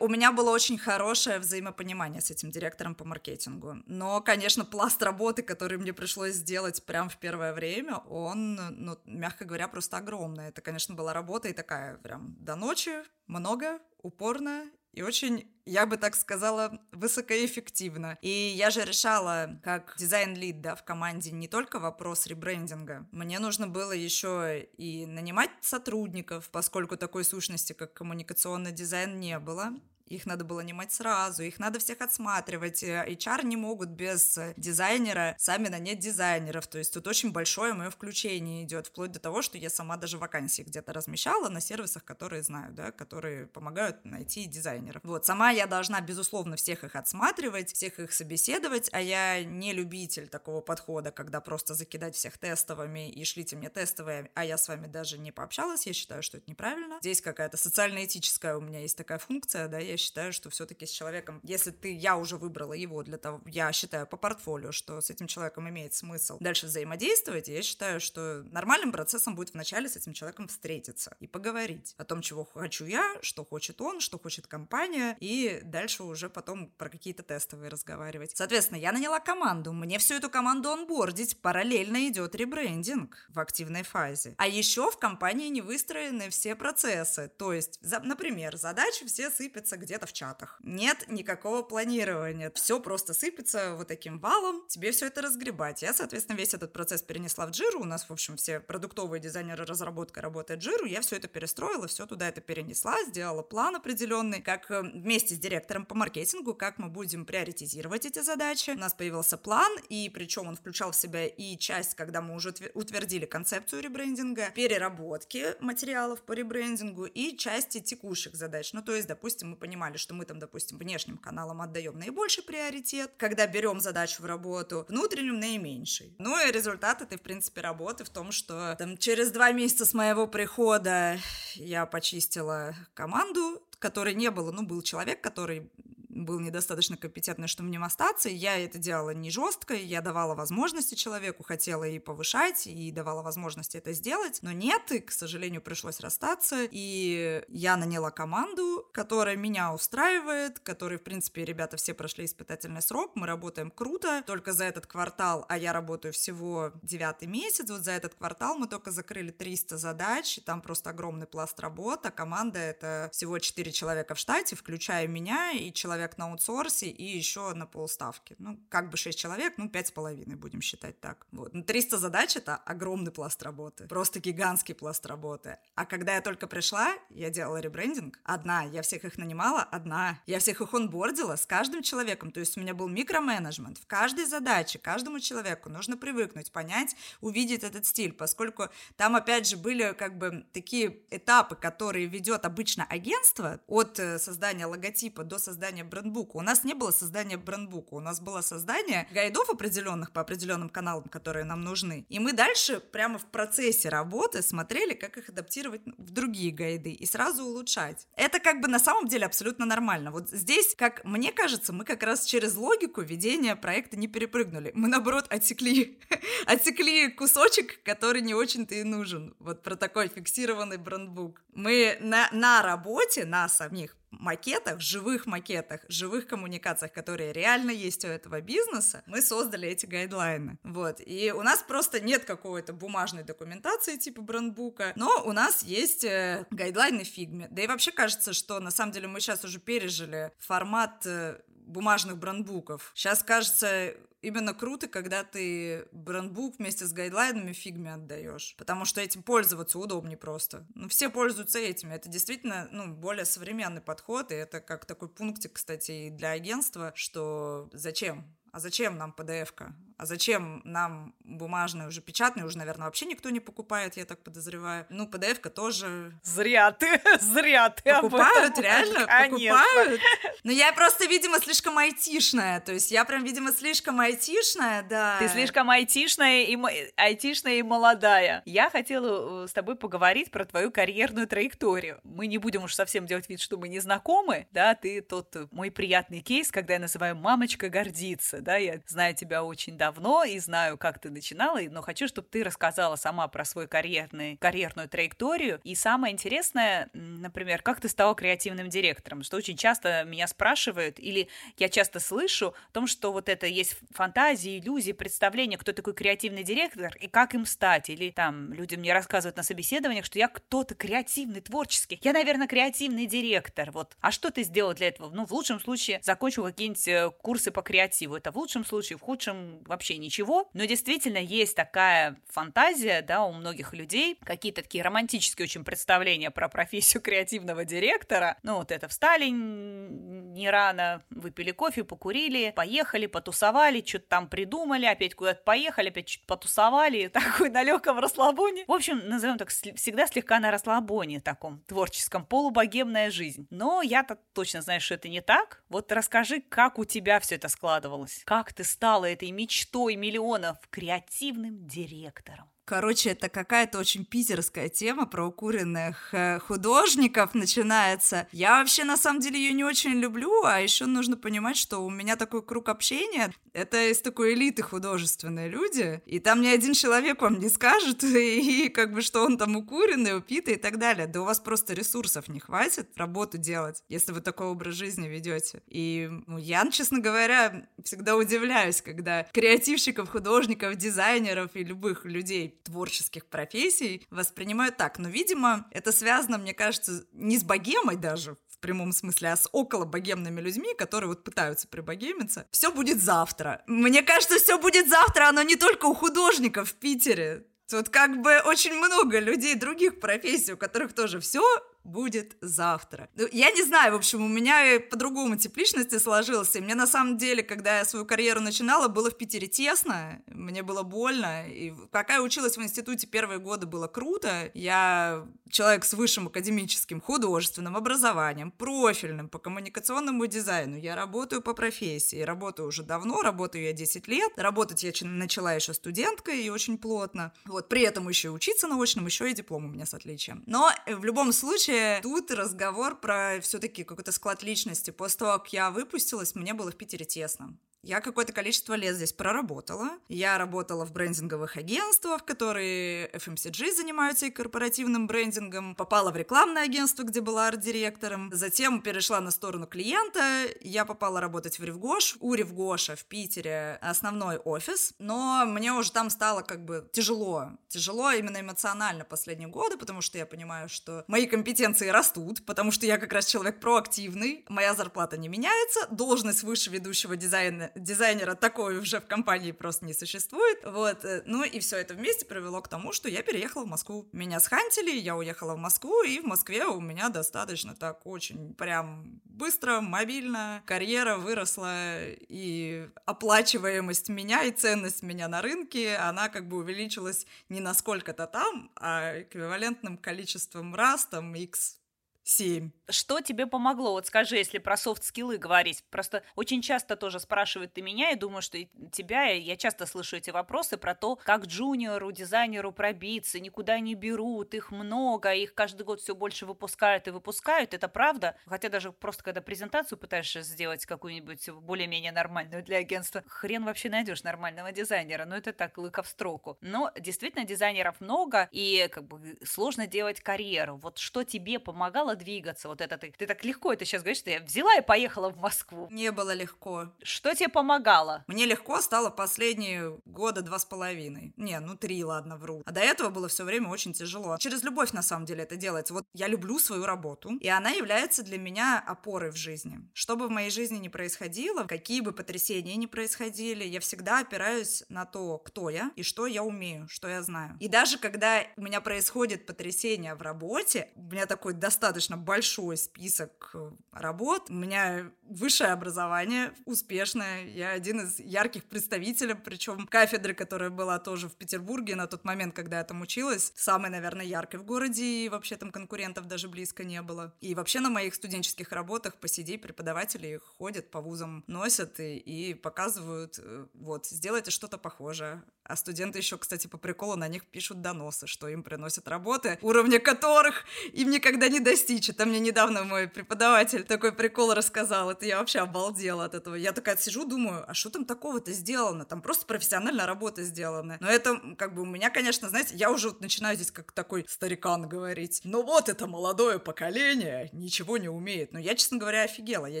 У меня было очень хорошее взаимопонимание с этим директором по маркетингу. Но, конечно, пласт работы, который мне пришлось сделать прямо в первое время, он, ну, мягко говоря, просто огромный. Это, конечно, была работа и такая прям до ночи, много, упорно и очень, я бы так сказала, высокоэффективно. И я же решала, как дизайн-лид, да, в команде, не только вопрос ребрендинга. Мне нужно было еще и нанимать сотрудников, поскольку такой сущности, как коммуникационный дизайн, не было. Их надо было нанимать сразу, их надо всех отсматривать. HR не могут без дизайнера сами нанять дизайнеров. То есть тут очень большое мое включение идет, вплоть до того, что я сама даже вакансии где-то размещала на сервисах, которые знаю, да, которые помогают найти дизайнеров. Вот, сама я должна, безусловно, всех их отсматривать, всех их собеседовать, а я не любитель такого подхода, когда просто закидать всех тестовыми и шлите мне тестовые, а я с вами даже не пообщалась, я считаю, что это неправильно. Здесь какая-то социально-этическая у меня есть такая функция, да, я считаю, что все-таки с человеком, если ты, я уже выбрала его для того, я считаю по портфолио, что с этим человеком имеет смысл дальше взаимодействовать, я считаю, что нормальным процессом будет вначале с этим человеком встретиться и поговорить о том, чего хочу я, что хочет он, что хочет компания, и дальше уже потом про какие-то тестовые разговаривать. Соответственно, я наняла команду, мне всю эту команду онбордить, параллельно идет ребрендинг в активной фазе. А еще в компании не выстроены все процессы, то есть, за, например, задачи все сыпятся где-то в чатах. Нет никакого планирования. Все просто сыпется вот таким валом. Тебе все это разгребать. Я, соответственно, весь этот процесс перенесла в Джиру. У нас, в общем, все продуктовые дизайнеры разработка работает в Джиру. Я все это перестроила, все туда это перенесла, сделала план определенный, как э, вместе с директором по маркетингу, как мы будем приоритизировать эти задачи. У нас появился план, и причем он включал в себя и часть, когда мы уже утвердили концепцию ребрендинга, переработки материалов по ребрендингу и части текущих задач. Ну, то есть, допустим, мы понимаем, понимали, что мы там, допустим, внешним каналам отдаем наибольший приоритет, когда берем задачу в работу, внутренним наименьший. Ну и результат этой, в принципе, работы в том, что там через два месяца с моего прихода я почистила команду, которой не было, ну, был человек, который был недостаточно компетентный, чтобы в нем остаться. Я это делала не жестко, я давала возможности человеку, хотела и повышать, и давала возможности это сделать, но нет, и, к сожалению, пришлось расстаться, и я наняла команду, которая меня устраивает, которые, в принципе, ребята все прошли испытательный срок, мы работаем круто, только за этот квартал, а я работаю всего девятый месяц, вот за этот квартал мы только закрыли 300 задач, там просто огромный пласт работы, а команда это всего 4 человека в штате, включая меня и человек человек на аутсорсе и еще на полставки. Ну, как бы 6 человек, ну, 5,5 будем считать так. Вот. Ну, 300 задач — это огромный пласт работы, просто гигантский пласт работы. А когда я только пришла, я делала ребрендинг одна, я всех их нанимала одна, я всех их онбордила с каждым человеком, то есть у меня был микроменеджмент. В каждой задаче, каждому человеку нужно привыкнуть, понять, увидеть этот стиль, поскольку там, опять же, были как бы такие этапы, которые ведет обычно агентство от э, создания логотипа до создания брендбука. У нас не было создания брендбука, у нас было создание гайдов определенных по определенным каналам, которые нам нужны. И мы дальше прямо в процессе работы смотрели, как их адаптировать в другие гайды и сразу улучшать. Это как бы на самом деле абсолютно нормально. Вот здесь, как мне кажется, мы как раз через логику ведения проекта не перепрыгнули. Мы, наоборот, отсекли, [LAUGHS] отсекли кусочек, который не очень-то и нужен. Вот про такой фиксированный брендбук. Мы на, на работе, на самих, макетах, живых макетах, живых коммуникациях, которые реально есть у этого бизнеса, мы создали эти гайдлайны. Вот. И у нас просто нет какой-то бумажной документации типа брендбука, но у нас есть э, гайдлайны в фигме. Да и вообще кажется, что на самом деле мы сейчас уже пережили формат э, бумажных брендбуков. Сейчас кажется, именно круто, когда ты брендбук вместе с гайдлайнами фигме отдаешь, потому что этим пользоваться удобнее просто. Ну, все пользуются этими. Это действительно, ну, более современный подход, и это как такой пунктик, кстати, и для агентства, что зачем? А зачем нам PDF-ка? А зачем нам бумажный, уже печатный, уже, наверное, вообще никто не покупает, я так подозреваю. Ну, PDF-ка тоже... Зря ты, [LAUGHS] зря ты Покупают, реально? [LAUGHS] Конечно. Покупают? Но я просто, видимо, слишком айтишная, то есть я прям, видимо, слишком айтишная, да. Ты слишком айтишная и, айтишная и молодая. Я хотела э, с тобой поговорить про твою карьерную траекторию. Мы не будем уж совсем делать вид, что мы не знакомы, да, ты тот э, мой приятный кейс, когда я называю «мамочка гордится», да, я знаю тебя очень давно и знаю, как ты начинала, но хочу, чтобы ты рассказала сама про свою карьерный, карьерную траекторию. И самое интересное, например, как ты стала креативным директором, что очень часто меня спрашивают, или я часто слышу о том, что вот это есть фантазии, иллюзии, представления, кто такой креативный директор и как им стать. Или там люди мне рассказывают на собеседованиях, что я кто-то креативный, творческий. Я, наверное, креативный директор. Вот. А что ты сделал для этого? Ну, в лучшем случае, закончил какие-нибудь э, курсы по креативу. Это в лучшем случае, в худшем вообще ничего. Но действительно есть такая фантазия, да, у многих людей, какие-то такие романтические очень представления про профессию креативного директора. Ну, вот это встали не рано, выпили кофе, покурили, поехали, потусовали, что-то там придумали, опять куда-то поехали, опять что-то потусовали, [LAUGHS] такой на легком расслабоне. В общем, назовем так, всегда слегка на расслабоне таком творческом, полубогемная жизнь. Но я-то точно знаю, что это не так. Вот расскажи, как у тебя все это складывалось? Как ты стала этой мечтой миллионов креативным директором? Короче, это какая-то очень питерская тема про укуренных э, художников начинается. Я вообще на самом деле ее не очень люблю, а еще нужно понимать, что у меня такой круг общения. Это из такой элиты художественные люди, и там ни один человек вам не скажет, [LAUGHS] и, и как бы что он там укуренный, упитый и так далее. Да у вас просто ресурсов не хватит работу делать, если вы такой образ жизни ведете. И ну, я, честно говоря, всегда удивляюсь, когда креативщиков, художников, дизайнеров и любых людей творческих профессий воспринимают так. Но, видимо, это связано, мне кажется, не с богемой даже, в прямом смысле, а с около богемными людьми, которые вот пытаются прибогемиться. Все будет завтра. Мне кажется, все будет завтра, оно не только у художников в Питере. Тут как бы очень много людей других профессий, у которых тоже все будет завтра. Ну, я не знаю, в общем, у меня по-другому тип личности сложился. Мне на самом деле, когда я свою карьеру начинала, было в Питере тесно, мне было больно. И пока я училась в институте, первые годы было круто. Я человек с высшим академическим художественным образованием, профильным по коммуникационному дизайну. Я работаю по профессии, работаю уже давно, работаю я 10 лет. Работать я начала еще студенткой и очень плотно. Вот, при этом еще учиться на очном, еще и диплом у меня с отличием. Но в любом случае Короче, тут разговор про все-таки какой-то склад личности. После того, как я выпустилась, мне было в Питере тесно. Я какое-то количество лет здесь проработала. Я работала в брендинговых агентствах, которые FMCG занимаются и корпоративным брендингом. Попала в рекламное агентство, где была арт-директором. Затем перешла на сторону клиента. Я попала работать в Ревгош. У Ревгоша в Питере основной офис. Но мне уже там стало как бы тяжело. Тяжело именно эмоционально последние годы, потому что я понимаю, что мои компетенции растут, потому что я как раз человек проактивный. Моя зарплата не меняется. Должность выше ведущего дизайна дизайнера такой уже в компании просто не существует. Вот. Э, ну и все это вместе привело к тому, что я переехала в Москву. Меня схантили, я уехала в Москву, и в Москве у меня достаточно так очень прям быстро, мобильно, карьера выросла, и оплачиваемость меня и ценность меня на рынке, она как бы увеличилась не на сколько-то там, а эквивалентным количеством раз, там, weeks. 7. Что тебе помогло? Вот скажи, если про софт-скиллы говорить. Просто очень часто тоже спрашивают ты меня, и думаю, что и тебя, я часто слышу эти вопросы про то, как джуниору, дизайнеру пробиться, никуда не берут, их много, их каждый год все больше выпускают и выпускают, это правда. Хотя даже просто когда презентацию пытаешься сделать какую-нибудь более-менее нормальную для агентства, хрен вообще найдешь нормального дизайнера, но это так, лыка в строку. Но действительно дизайнеров много, и как бы сложно делать карьеру. Вот что тебе помогало стала двигаться? Вот это ты, ты так легко это сейчас говоришь, что я взяла и поехала в Москву. Не было легко. Что тебе помогало? Мне легко стало последние года два с половиной. Не, ну три, ладно, вру. А до этого было все время очень тяжело. Через любовь, на самом деле, это делается. Вот я люблю свою работу, и она является для меня опорой в жизни. Что бы в моей жизни ни происходило, какие бы потрясения ни происходили, я всегда опираюсь на то, кто я и что я умею, что я знаю. И даже когда у меня происходит потрясение в работе, у меня такой достаточно большой список э, работ, у меня высшее образование, успешное, я один из ярких представителей, причем кафедры, которая была тоже в Петербурге на тот момент, когда я там училась, самой, наверное, яркой в городе, и вообще там конкурентов даже близко не было. И вообще на моих студенческих работах по CD преподаватели ходят по вузам, носят и, и показывают, э, вот, сделайте что-то похожее. А студенты еще, кстати, по приколу на них пишут доносы, что им приносят работы, уровня которых им никогда не достичь. Это мне недавно мой преподаватель такой прикол рассказал. Это я вообще обалдела от этого. Я такая сижу, думаю, а что там такого-то сделано? Там просто профессиональная работа сделана. Но это, как бы, у меня, конечно, знаете, я уже вот начинаю здесь как такой старикан говорить. Ну вот это молодое поколение ничего не умеет. Но я, честно говоря, офигела. Я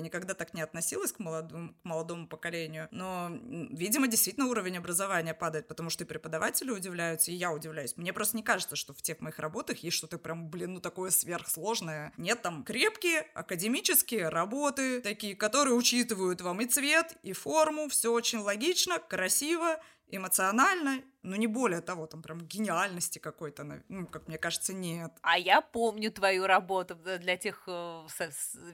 никогда так не относилась к молодому, к молодому поколению. Но, видимо, действительно уровень образования падает потому что и преподаватели удивляются, и я удивляюсь. Мне просто не кажется, что в тех моих работах есть что-то прям, блин, ну такое сверхсложное. Нет, там крепкие академические работы, такие, которые учитывают вам и цвет, и форму, все очень логично, красиво, эмоционально ну, не более того, там прям гениальности какой-то, ну, как мне кажется, нет. А я помню твою работу для тех, э,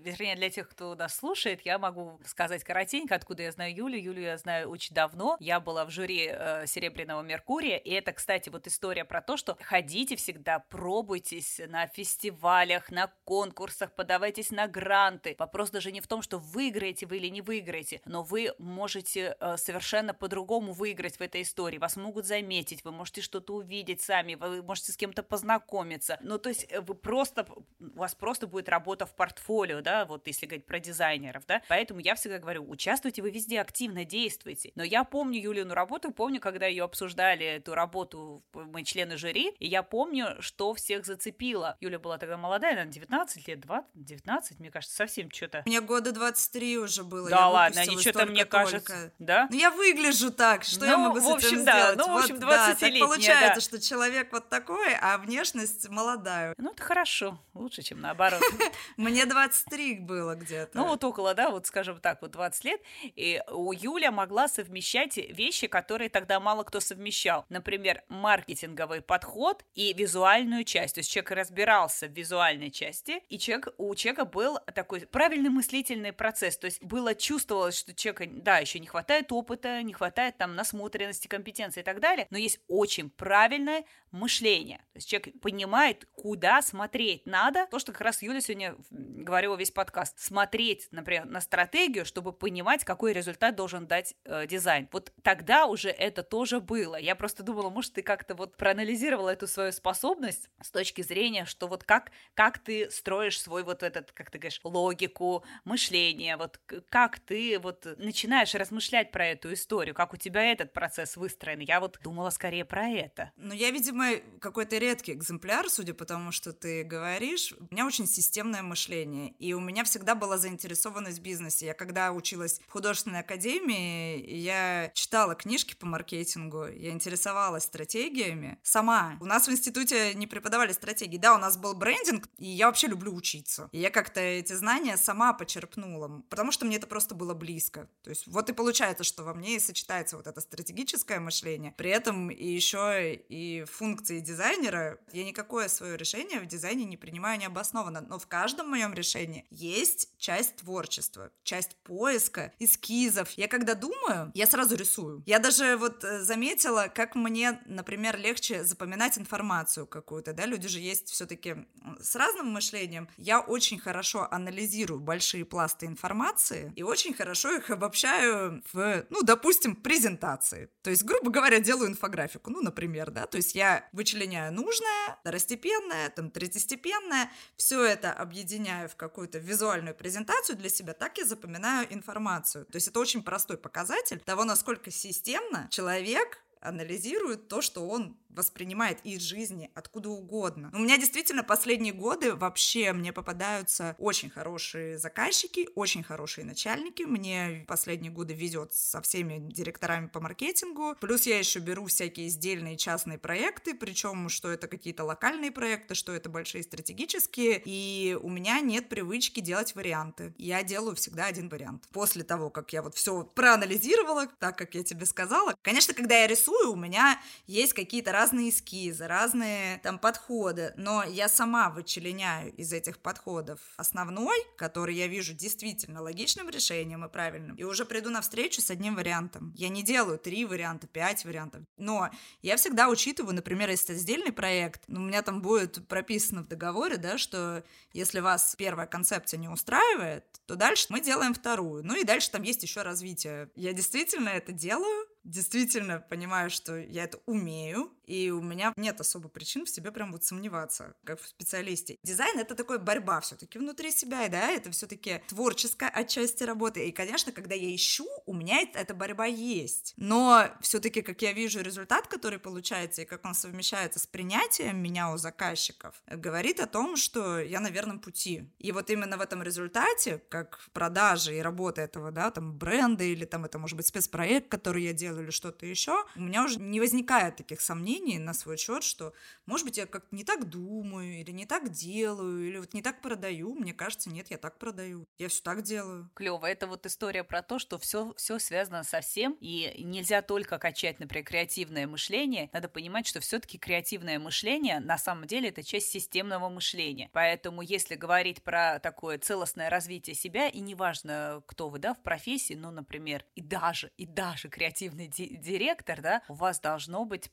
вернее, для тех, кто нас слушает, я могу сказать коротенько, откуда я знаю Юлю. Юлю я знаю очень давно. Я была в жюри э, Серебряного Меркурия, и это, кстати, вот история про то, что ходите всегда, пробуйтесь на фестивалях, на конкурсах, подавайтесь на гранты. Вопрос даже не в том, что выиграете вы или не выиграете, но вы можете э, совершенно по-другому выиграть в этой истории. Вас могут заметить вы можете что-то увидеть сами, вы можете с кем-то познакомиться. Ну, то есть э, вы просто, у вас просто будет работа в портфолио, да, вот если говорить про дизайнеров, да. Поэтому я всегда говорю, участвуйте вы везде, активно действуйте. Но я помню Юлину работу, помню, когда ее обсуждали, эту работу, мы члены жюри, и я помню, что всех зацепило. Юля была тогда молодая, наверное, 19 лет, 20, 19, мне кажется, совсем что-то. Мне года 23 уже было. Да ладно, они что-то, мне кажется, да? Ну, я выгляжу так, что ну, я могу с в общем, этим да, сделать? Ну, вот, в общем, 20 да, так получается, да. что человек вот такой, а внешность молодая. Ну, это хорошо, лучше, чем наоборот. [LAUGHS] Мне 23 было где-то. Ну, вот около, да, вот скажем так, вот 20 лет. И у Юля могла совмещать вещи, которые тогда мало кто совмещал. Например, маркетинговый подход и визуальную часть. То есть человек разбирался в визуальной части, и человек, у человека был такой правильный мыслительный процесс. То есть было чувствовалось, что человека, да, еще не хватает опыта, не хватает там насмотренности, компетенции и так далее, но есть очень правильное мышление. То есть человек понимает, куда смотреть надо. То, что как раз Юля сегодня говорила весь подкаст. Смотреть, например, на стратегию, чтобы понимать, какой результат должен дать э, дизайн. Вот тогда уже это тоже было. Я просто думала, может, ты как-то вот проанализировала эту свою способность с точки зрения, что вот как, как ты строишь свой вот этот, как ты говоришь, логику, мышление, вот как ты вот начинаешь размышлять про эту историю, как у тебя этот процесс выстроен. Я вот думала скорее про это. Ну, я, видимо, какой-то редкий экземпляр, судя по тому, что ты говоришь. У меня очень системное мышление, и у меня всегда была заинтересованность в бизнесе. Я когда училась в художественной академии, я читала книжки по маркетингу, я интересовалась стратегиями. Сама. У нас в институте не преподавали стратегии. Да, у нас был брендинг, и я вообще люблю учиться. И я как-то эти знания сама почерпнула, потому что мне это просто было близко. То есть вот и получается, что во мне и сочетается вот это стратегическое мышление, при этом и еще и функции дизайнера. Я никакое свое решение в дизайне не принимаю необоснованно, но в каждом моем решении есть часть творчества, часть поиска, эскизов. Я когда думаю, я сразу рисую. Я даже вот э, заметила, как мне, например, легче запоминать информацию какую-то, да, люди же есть все-таки с разным мышлением. Я очень хорошо анализирую большие пласты информации и очень хорошо их обобщаю в, ну, допустим, презентации. То есть, грубо говоря, делаю инфографику, ну, например, да, то есть я вычленяю нужное, второстепенное, там, третьестепенное, все это объединяю в какую-то визуальную презентацию для себя, так я запоминаю информацию. То есть это очень простой показатель того, насколько системно человек анализирует то, что он воспринимает из жизни, откуда угодно. У меня действительно последние годы вообще мне попадаются очень хорошие заказчики, очень хорошие начальники. Мне последние годы везет со всеми директорами по маркетингу. Плюс я еще беру всякие издельные частные проекты, причем что это какие-то локальные проекты, что это большие стратегические. И у меня нет привычки делать варианты. Я делаю всегда один вариант. После того, как я вот все проанализировала, так как я тебе сказала. Конечно, когда я рисую, у меня есть какие-то разные эскизы, разные там подходы, но я сама вычленяю из этих подходов основной, который я вижу действительно логичным решением и правильным, и уже приду на встречу с одним вариантом. Я не делаю три варианта, пять вариантов, но я всегда учитываю, например, если это сдельный проект, у меня там будет прописано в договоре, да, что если вас первая концепция не устраивает, то дальше мы делаем вторую. Ну и дальше там есть еще развитие. Я действительно это делаю, действительно понимаю, что я это умею, и у меня нет особо причин в себе прям вот сомневаться, как в специалисте. Дизайн — это такая борьба все таки внутри себя, и да, это все таки творческая отчасти работы. И, конечно, когда я ищу, у меня эта борьба есть. Но все таки как я вижу результат, который получается, и как он совмещается с принятием меня у заказчиков, говорит о том, что я на верном пути. И вот именно в этом результате, как продажи и работа этого, да, там, бренда, или там это может быть спецпроект, который я делаю или что-то еще, у меня уже не возникает таких сомнений на свой счет, что, может быть, я как-то не так думаю, или не так делаю, или вот не так продаю. Мне кажется, нет, я так продаю. Я все так делаю. Клево. Это вот история про то, что все, все связано со всем, и нельзя только качать, например, креативное мышление. Надо понимать, что все-таки креативное мышление на самом деле это часть системного мышления. Поэтому, если говорить про такое целостное развитие себя, и неважно, кто вы, да, в профессии, ну, например, и даже, и даже креативный ди- директор, да, у вас должно быть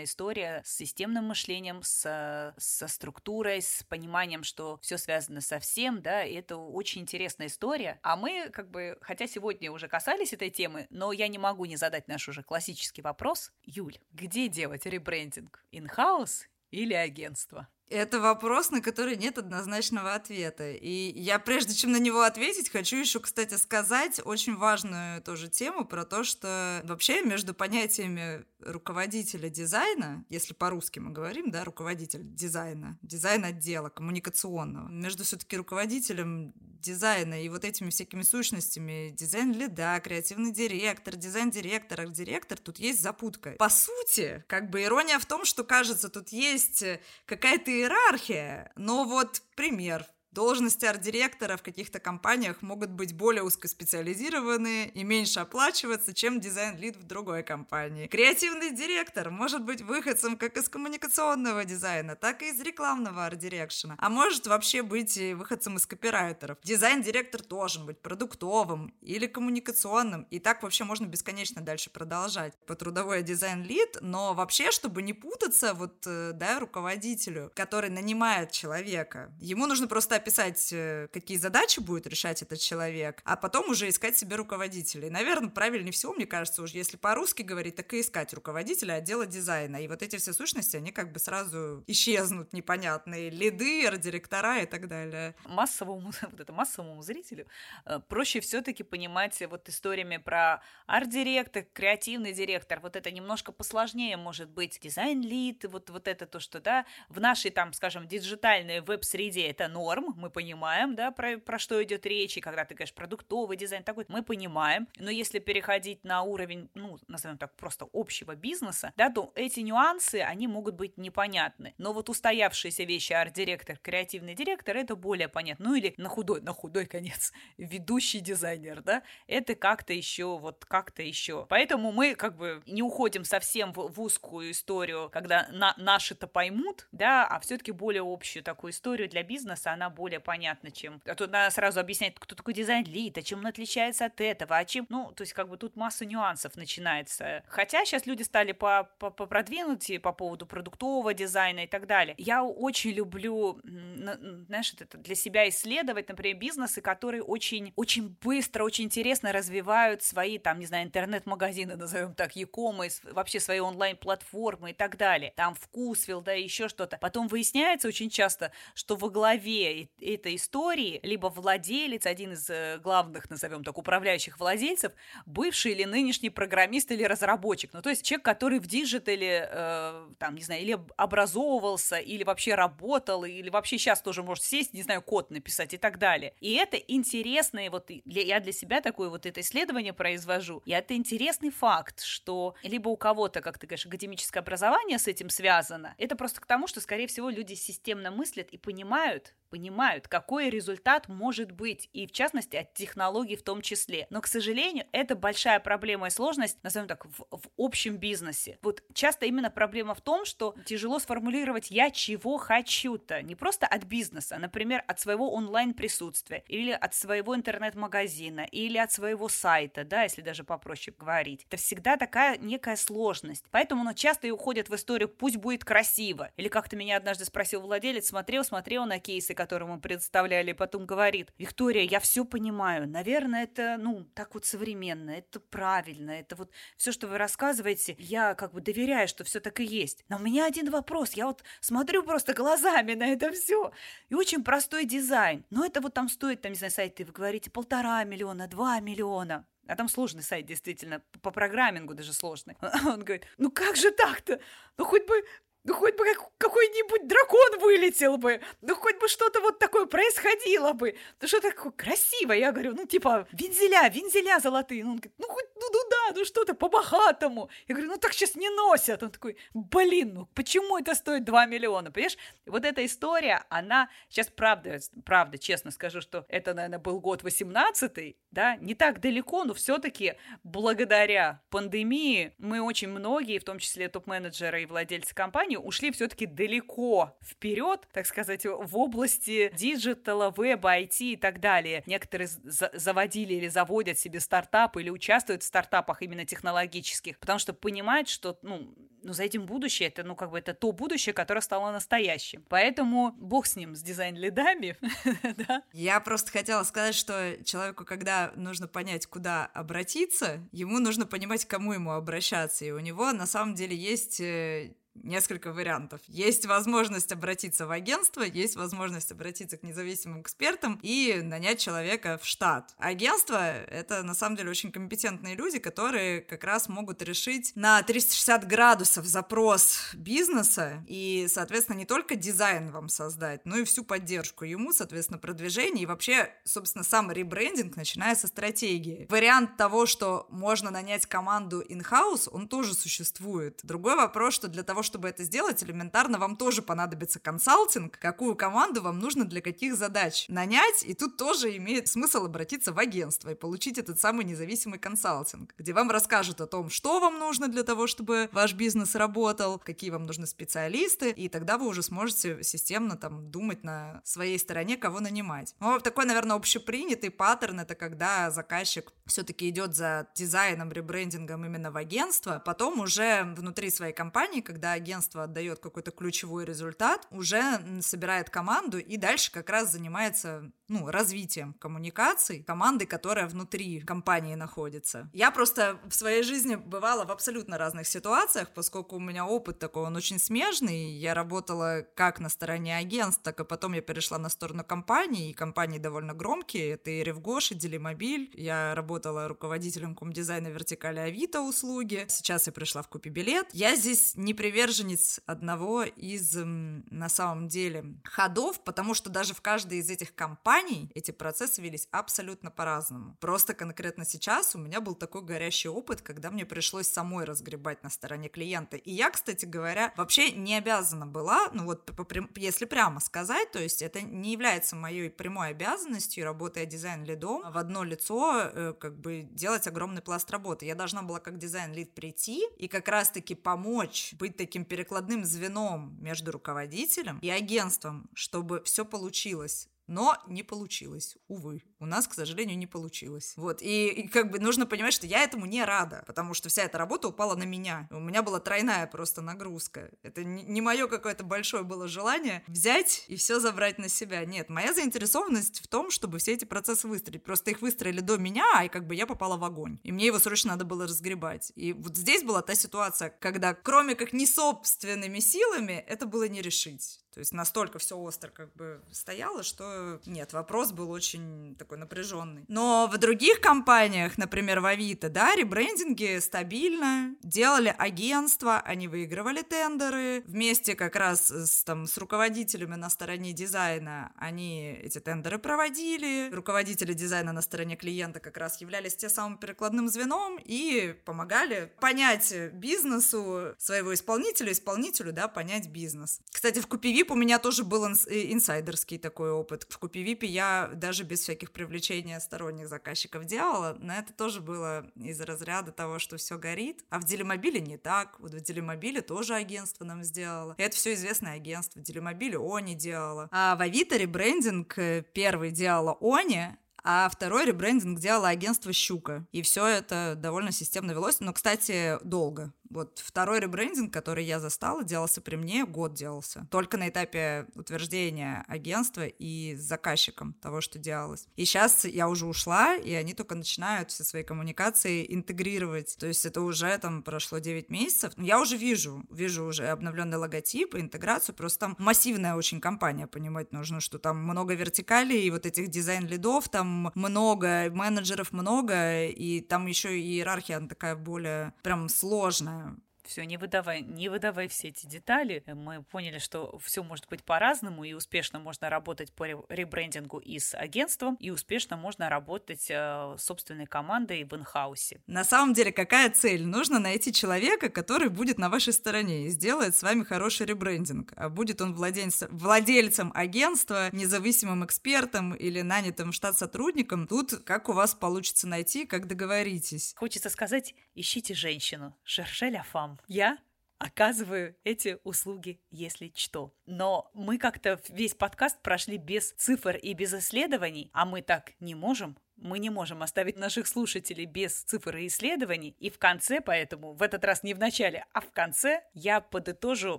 прокачанная история с системным мышлением, с, со структурой, с пониманием, что все связано со всем, да, и это очень интересная история. А мы, как бы, хотя сегодня уже касались этой темы, но я не могу не задать наш уже классический вопрос. Юль, где делать ребрендинг? In-house или агентство? Это вопрос, на который нет однозначного ответа. И я, прежде чем на него ответить, хочу еще, кстати, сказать очень важную тоже тему про то, что вообще между понятиями руководителя дизайна, если по-русски мы говорим, да, руководитель дизайна, дизайн отдела коммуникационного, между все-таки руководителем дизайна и вот этими всякими сущностями, design lead-а, креативный директор, дизайн-директор, арт-директор, тут есть запутка. По сути, как бы ирония в том, что кажется, тут есть какая-то иерархия, но вот пример Должности арт-директора в каких-то компаниях могут быть более узкоспециализированные и меньше оплачиваться, чем design lead в другой компании. Креативный директор может быть выходцем как из коммуникационного дизайна, так и из рекламного art direction-а, а может вообще быть и выходцем из копирайтеров. Дизайн-директор должен быть продуктовым или коммуникационным, и так вообще можно бесконечно дальше продолжать. По трудовой design lead, но вообще, чтобы не путаться вот, э, да, руководителю, который нанимает человека, ему нужно просто описать, э, какие задачи будет решать этот человек, а потом уже искать себе руководителей. Наверное, правильнее всего, мне кажется, уже если по-русски говорить, так и искать руководителя отдела дизайна. И вот эти все сущности, они как бы сразу исчезнут непонятные. Lead-ы, директора и так далее. Массовому, [LAUGHS] вот это массовому зрителю э, проще все-таки понимать вот историями про арт-директор, креативный директор. Вот это немножко посложнее может быть. Design lead, вот, вот это то, что, да, в нашей там, скажем, диджитальной веб-среде это норм, мы понимаем, да, про, про что идет речь, и когда ты говоришь продуктовый дизайн, такой, мы понимаем, но если переходить на уровень, ну, назовем так, просто общего бизнеса, да, то эти нюансы, они могут быть непонятны. Но вот устоявшиеся вещи арт-директор, креативный директор, это более понятно. Ну или на худой, на худой конец, [LAUGHS] ведущий дизайнер, да, это как-то еще, вот как-то еще. Поэтому мы как бы не уходим совсем в, в узкую историю, когда на, наши-то поймут, да, а все-таки более общую такую историю для бизнеса, она более понятно, чем... А то надо сразу объяснять, кто такой дизайн-лид, а чем он отличается от этого, а чем... Ну, то есть как бы тут масса нюансов начинается. Хотя сейчас люди стали по -по попродвинутее по поводу продуктового дизайна и так далее. Я очень люблю, знаешь, это для себя исследовать, например, бизнесы, которые очень, очень быстро, очень интересно развивают свои, там, не знаю, интернет-магазины, назовем так, e-commerce, вообще свои онлайн-платформы и так далее. Там вкусвил, да, еще что-то. Потом выясняется очень часто, что во главе этой, истории либо владелец, один из э, главных, назовем так, управляющих владельцев, бывший или нынешний программист или разработчик. Ну, то есть человек, который в digital-е, э, там, не знаю, или образовывался, или вообще работал, или вообще сейчас тоже может сесть, не знаю, код написать и так далее. И это интересные, вот для, я для себя такое вот это исследование произвожу, и это интересный факт, что либо у кого-то, как ты говоришь, академическое образование с этим связано, это просто к тому, что, скорее всего, люди системно мыслят и понимают, понимают, какой результат может быть, и в частности от технологий в том числе. Но, к сожалению, это большая проблема и сложность, назовем так, в, в общем бизнесе. Вот часто именно проблема в том, что тяжело сформулировать «я чего хочу-то», не просто от бизнеса, а, например, от своего онлайн-присутствия, или от своего интернет-магазина, или от своего сайта, да, если даже попроще говорить. Это всегда такая некая сложность. Поэтому ну, часто и уходят в историю «пусть будет красиво». Или как-то меня однажды спросил владелец, смотрел, смотрел на кейсы, которые мы представляли, потом говорит, Виктория, я все понимаю, наверное, это, ну, так вот современно, это правильно, это вот все, что вы рассказываете, я как бы доверяю, что все так и есть. Но у меня один вопрос, я вот смотрю просто глазами на это все. И очень простой дизайн. Но это вот там стоит, там, не знаю, сайт, вы говорите, полтора миллиона, два миллиона. А там сложный сайт, действительно, по программингу даже сложный. [LAUGHS] Он говорит, ну как же так-то? Ну хоть бы ну, хоть бы как, какой-нибудь дракон вылетел бы. Ну, хоть бы что-то вот такое происходило бы. Ну, что такое красиво. Я говорю, ну, типа, вензеля, вензеля золотые. Ну, он говорит, ну, хоть, ну, ну да, ну, что-то по-богатому. Я говорю, ну, так сейчас не носят. Он такой, блин, ну, почему это стоит 2 миллиона? Понимаешь? Вот эта история, она, сейчас правда, правда, честно скажу, что это, наверное, был год 18 да, не так далеко, но все-таки благодаря пандемии мы очень многие, в том числе топ-менеджеры и владельцы компании, компании ушли все-таки далеко вперед, так сказать, в области digital-а, веба, IT и так далее. Некоторые за заводили или заводят себе стартапы или участвуют в стартапах именно технологических, потому что понимают, что, ну, ну, за этим будущее, это, ну, как бы, это то будущее, которое стало настоящим. Поэтому бог с ним, с дизайн-лидами, [LAUGHS] да. Я просто хотела сказать, что человеку, когда нужно понять, куда обратиться, ему нужно понимать, к кому ему обращаться, и у него, на самом деле, есть э, несколько вариантов. Есть возможность обратиться в агентство, есть возможность обратиться к независимым экспертам и нанять человека в штат. Агентство — это, на самом деле, очень компетентные люди, которые как раз могут решить на 360 градусов запрос бизнеса и, соответственно, не только дизайн вам создать, но и всю поддержку ему, соответственно, продвижение и вообще, собственно, сам ребрендинг, начиная со стратегии. Вариант того, что можно нанять команду in-house, он тоже существует. Другой вопрос, что для того, чтобы это сделать, элементарно вам тоже понадобится консалтинг, какую команду вам нужно для каких задач нанять, и тут тоже имеет смысл обратиться в агентство и получить этот самый независимый консалтинг, где вам расскажут о том, что вам нужно для того, чтобы ваш бизнес работал, какие вам нужны специалисты, и тогда вы уже сможете системно там думать на своей стороне, кого нанимать. Ну, такой, наверное, общепринятый паттерн — это когда заказчик все-таки идет за дизайном, ребрендингом именно в агентство, потом уже внутри своей компании, когда агентство отдает какой-то ключевой результат, уже собирает команду и дальше как раз занимается ну, развитием коммуникаций команды, которая внутри компании находится. Я просто в своей жизни бывала в абсолютно разных ситуациях, поскольку у меня опыт такой, он очень смежный. Я работала как на стороне агентств, так и потом я перешла на сторону компании, и компании довольно громкие. Это и Ревгош, и Делимобиль. Я работала руководителем комдизайна вертикали Авито услуги. Сейчас я пришла в Купи Билет. Я здесь не приверженец одного из, на самом деле, ходов, потому что даже в каждой из этих компаний компаний эти процессы велись абсолютно по-разному. Просто конкретно сейчас у меня был такой горящий опыт, когда мне пришлось самой разгребать на стороне клиента. И я, кстати говоря, вообще не обязана была, ну вот если прямо сказать, то есть это не является моей прямой обязанностью, работая дизайн-лидом, в одно лицо э, как бы делать огромный пласт работы. Я должна была как дизайн-лид прийти и как раз-таки помочь быть таким перекладным звеном между руководителем и агентством, чтобы все получилось но не получилось, увы. У нас, к сожалению, не получилось. Вот, и, и как бы нужно понимать, что я этому не рада, потому что вся эта работа упала на меня. У меня была тройная просто нагрузка. Это не, не мое какое-то большое было желание взять и все забрать на себя. Нет, моя заинтересованность в том, чтобы все эти процессы выстроить. Просто их выстроили до меня, и как бы я попала в огонь. И мне его срочно надо было разгребать. И вот здесь была та ситуация, когда кроме как не собственными силами, это было не решить. То есть настолько все остро как бы стояло, что нет, вопрос был очень такой напряженный. Но в других компаниях, например, в Авито, да, ребрендинги стабильно, делали агентства, они выигрывали тендеры, вместе как раз с, там, с руководителями на стороне дизайна они эти тендеры проводили, руководители дизайна на стороне клиента как раз являлись те самым перекладным звеном и помогали понять бизнесу своего исполнителя, исполнителю, да, понять бизнес. Кстати, в Купиви VIP у меня тоже был инс- э, инсайдерский такой опыт. В Купи VIP я даже без всяких привлечения сторонних заказчиков делала, но это тоже было из разряда того, что все горит. А в Делимобиле не так. Вот в Делимобиле тоже агентство нам сделало. И это все известное агентство. В Делимобиле Они делала. А в Авито ребрендинг э, первый делала Они, а второй ребрендинг делало агентство «Щука». И все это довольно системно велось, но, кстати, долго. Вот второй ребрендинг, который я застала, делался при мне, год делался. Только на этапе утверждения агентства и с заказчиком того, что делалось. И сейчас я уже ушла, и они только начинают все свои коммуникации интегрировать. То есть это уже там прошло 9 месяцев. Я уже вижу, вижу уже обновленный логотип, интеграцию. Просто там массивная очень компания, понимать нужно, что там много вертикалей, и вот этих дизайн-лидов, там много, менеджеров много, и там еще и иерархия она такая более прям сложная um, все, не выдавай, не выдавай все эти детали. Мы поняли, что все может быть по-разному, и успешно можно работать по ребрендингу и с агентством, и успешно можно работать э, собственной командой в инхаусе. На самом деле, какая цель? Нужно найти человека, который будет на вашей стороне и сделает с вами хороший ребрендинг. А будет он владельцем, владельцем агентства, независимым экспертом или нанятым штат сотрудником, тут как у вас получится найти, как договоритесь. Хочется сказать, ищите женщину. Шершеля фам. Я оказываю эти услуги, если что. Но мы как-то весь подкаст прошли без цифр и без исследований, а мы так не можем мы не можем оставить наших слушателей без цифр и исследований. И в конце, поэтому в этот раз не в начале, а в конце я подытожу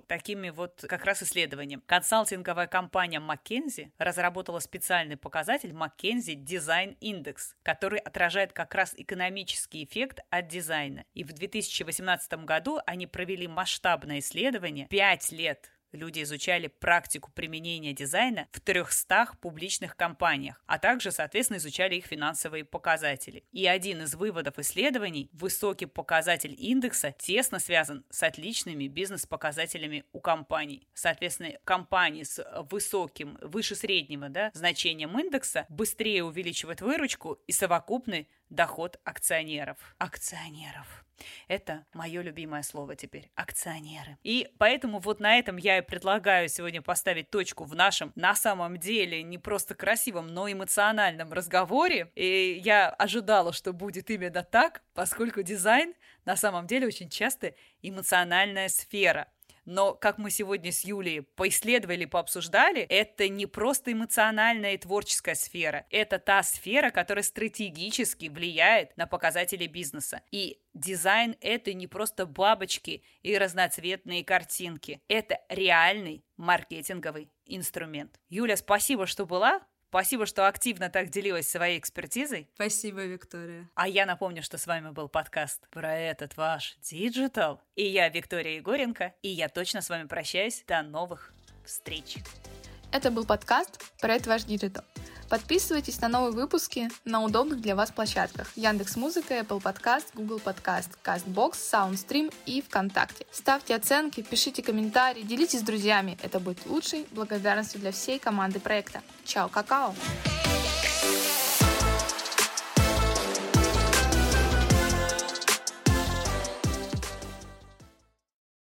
такими вот как раз исследованием. Консалтинговая компания McKinsey разработала специальный показатель McKinsey Design Index, который отражает как раз экономический эффект от дизайна. И в 2018 году они провели масштабное исследование 5 лет Люди изучали практику применения дизайна в 300 публичных компаниях, а также, соответственно, изучали их финансовые показатели. И один из выводов исследований – высокий показатель индекса тесно связан с отличными бизнес-показателями у компаний. Соответственно, компании с высоким, выше среднего да, значением индекса быстрее увеличивают выручку и совокупный доход акционеров. Акционеров. Это мое любимое слово теперь – акционеры. И поэтому вот на этом я и предлагаю сегодня поставить точку в нашем, на самом деле, не просто красивом, но эмоциональном разговоре. И я ожидала, что будет именно так, поскольку дизайн на самом деле очень часто эмоциональная сфера. Но, как мы сегодня с Юлей поисследовали, пообсуждали, это не просто эмоциональная и творческая сфера. Это та сфера, которая стратегически влияет на показатели бизнеса. И дизайн — это не просто бабочки и разноцветные картинки. Это реальный маркетинговый инструмент. Юля, спасибо, что была. Спасибо, что активно так делилась своей экспертизой. Спасибо, Виктория. А я напомню, что с вами был подкаст про этот ваш digital. И я Виктория Егоренко, и я точно с вами прощаюсь. До новых встреч. Это был подкаст про этот ваш digital. Подписывайтесь на новые выпуски на удобных для вас площадках Яндекс Музыка, Apple Podcast, Google Podcast, CastBox, SoundStream и ВКонтакте. Ставьте оценки, пишите комментарии, делитесь с друзьями. Это будет лучшей благодарностью для всей команды проекта. Чао, какао!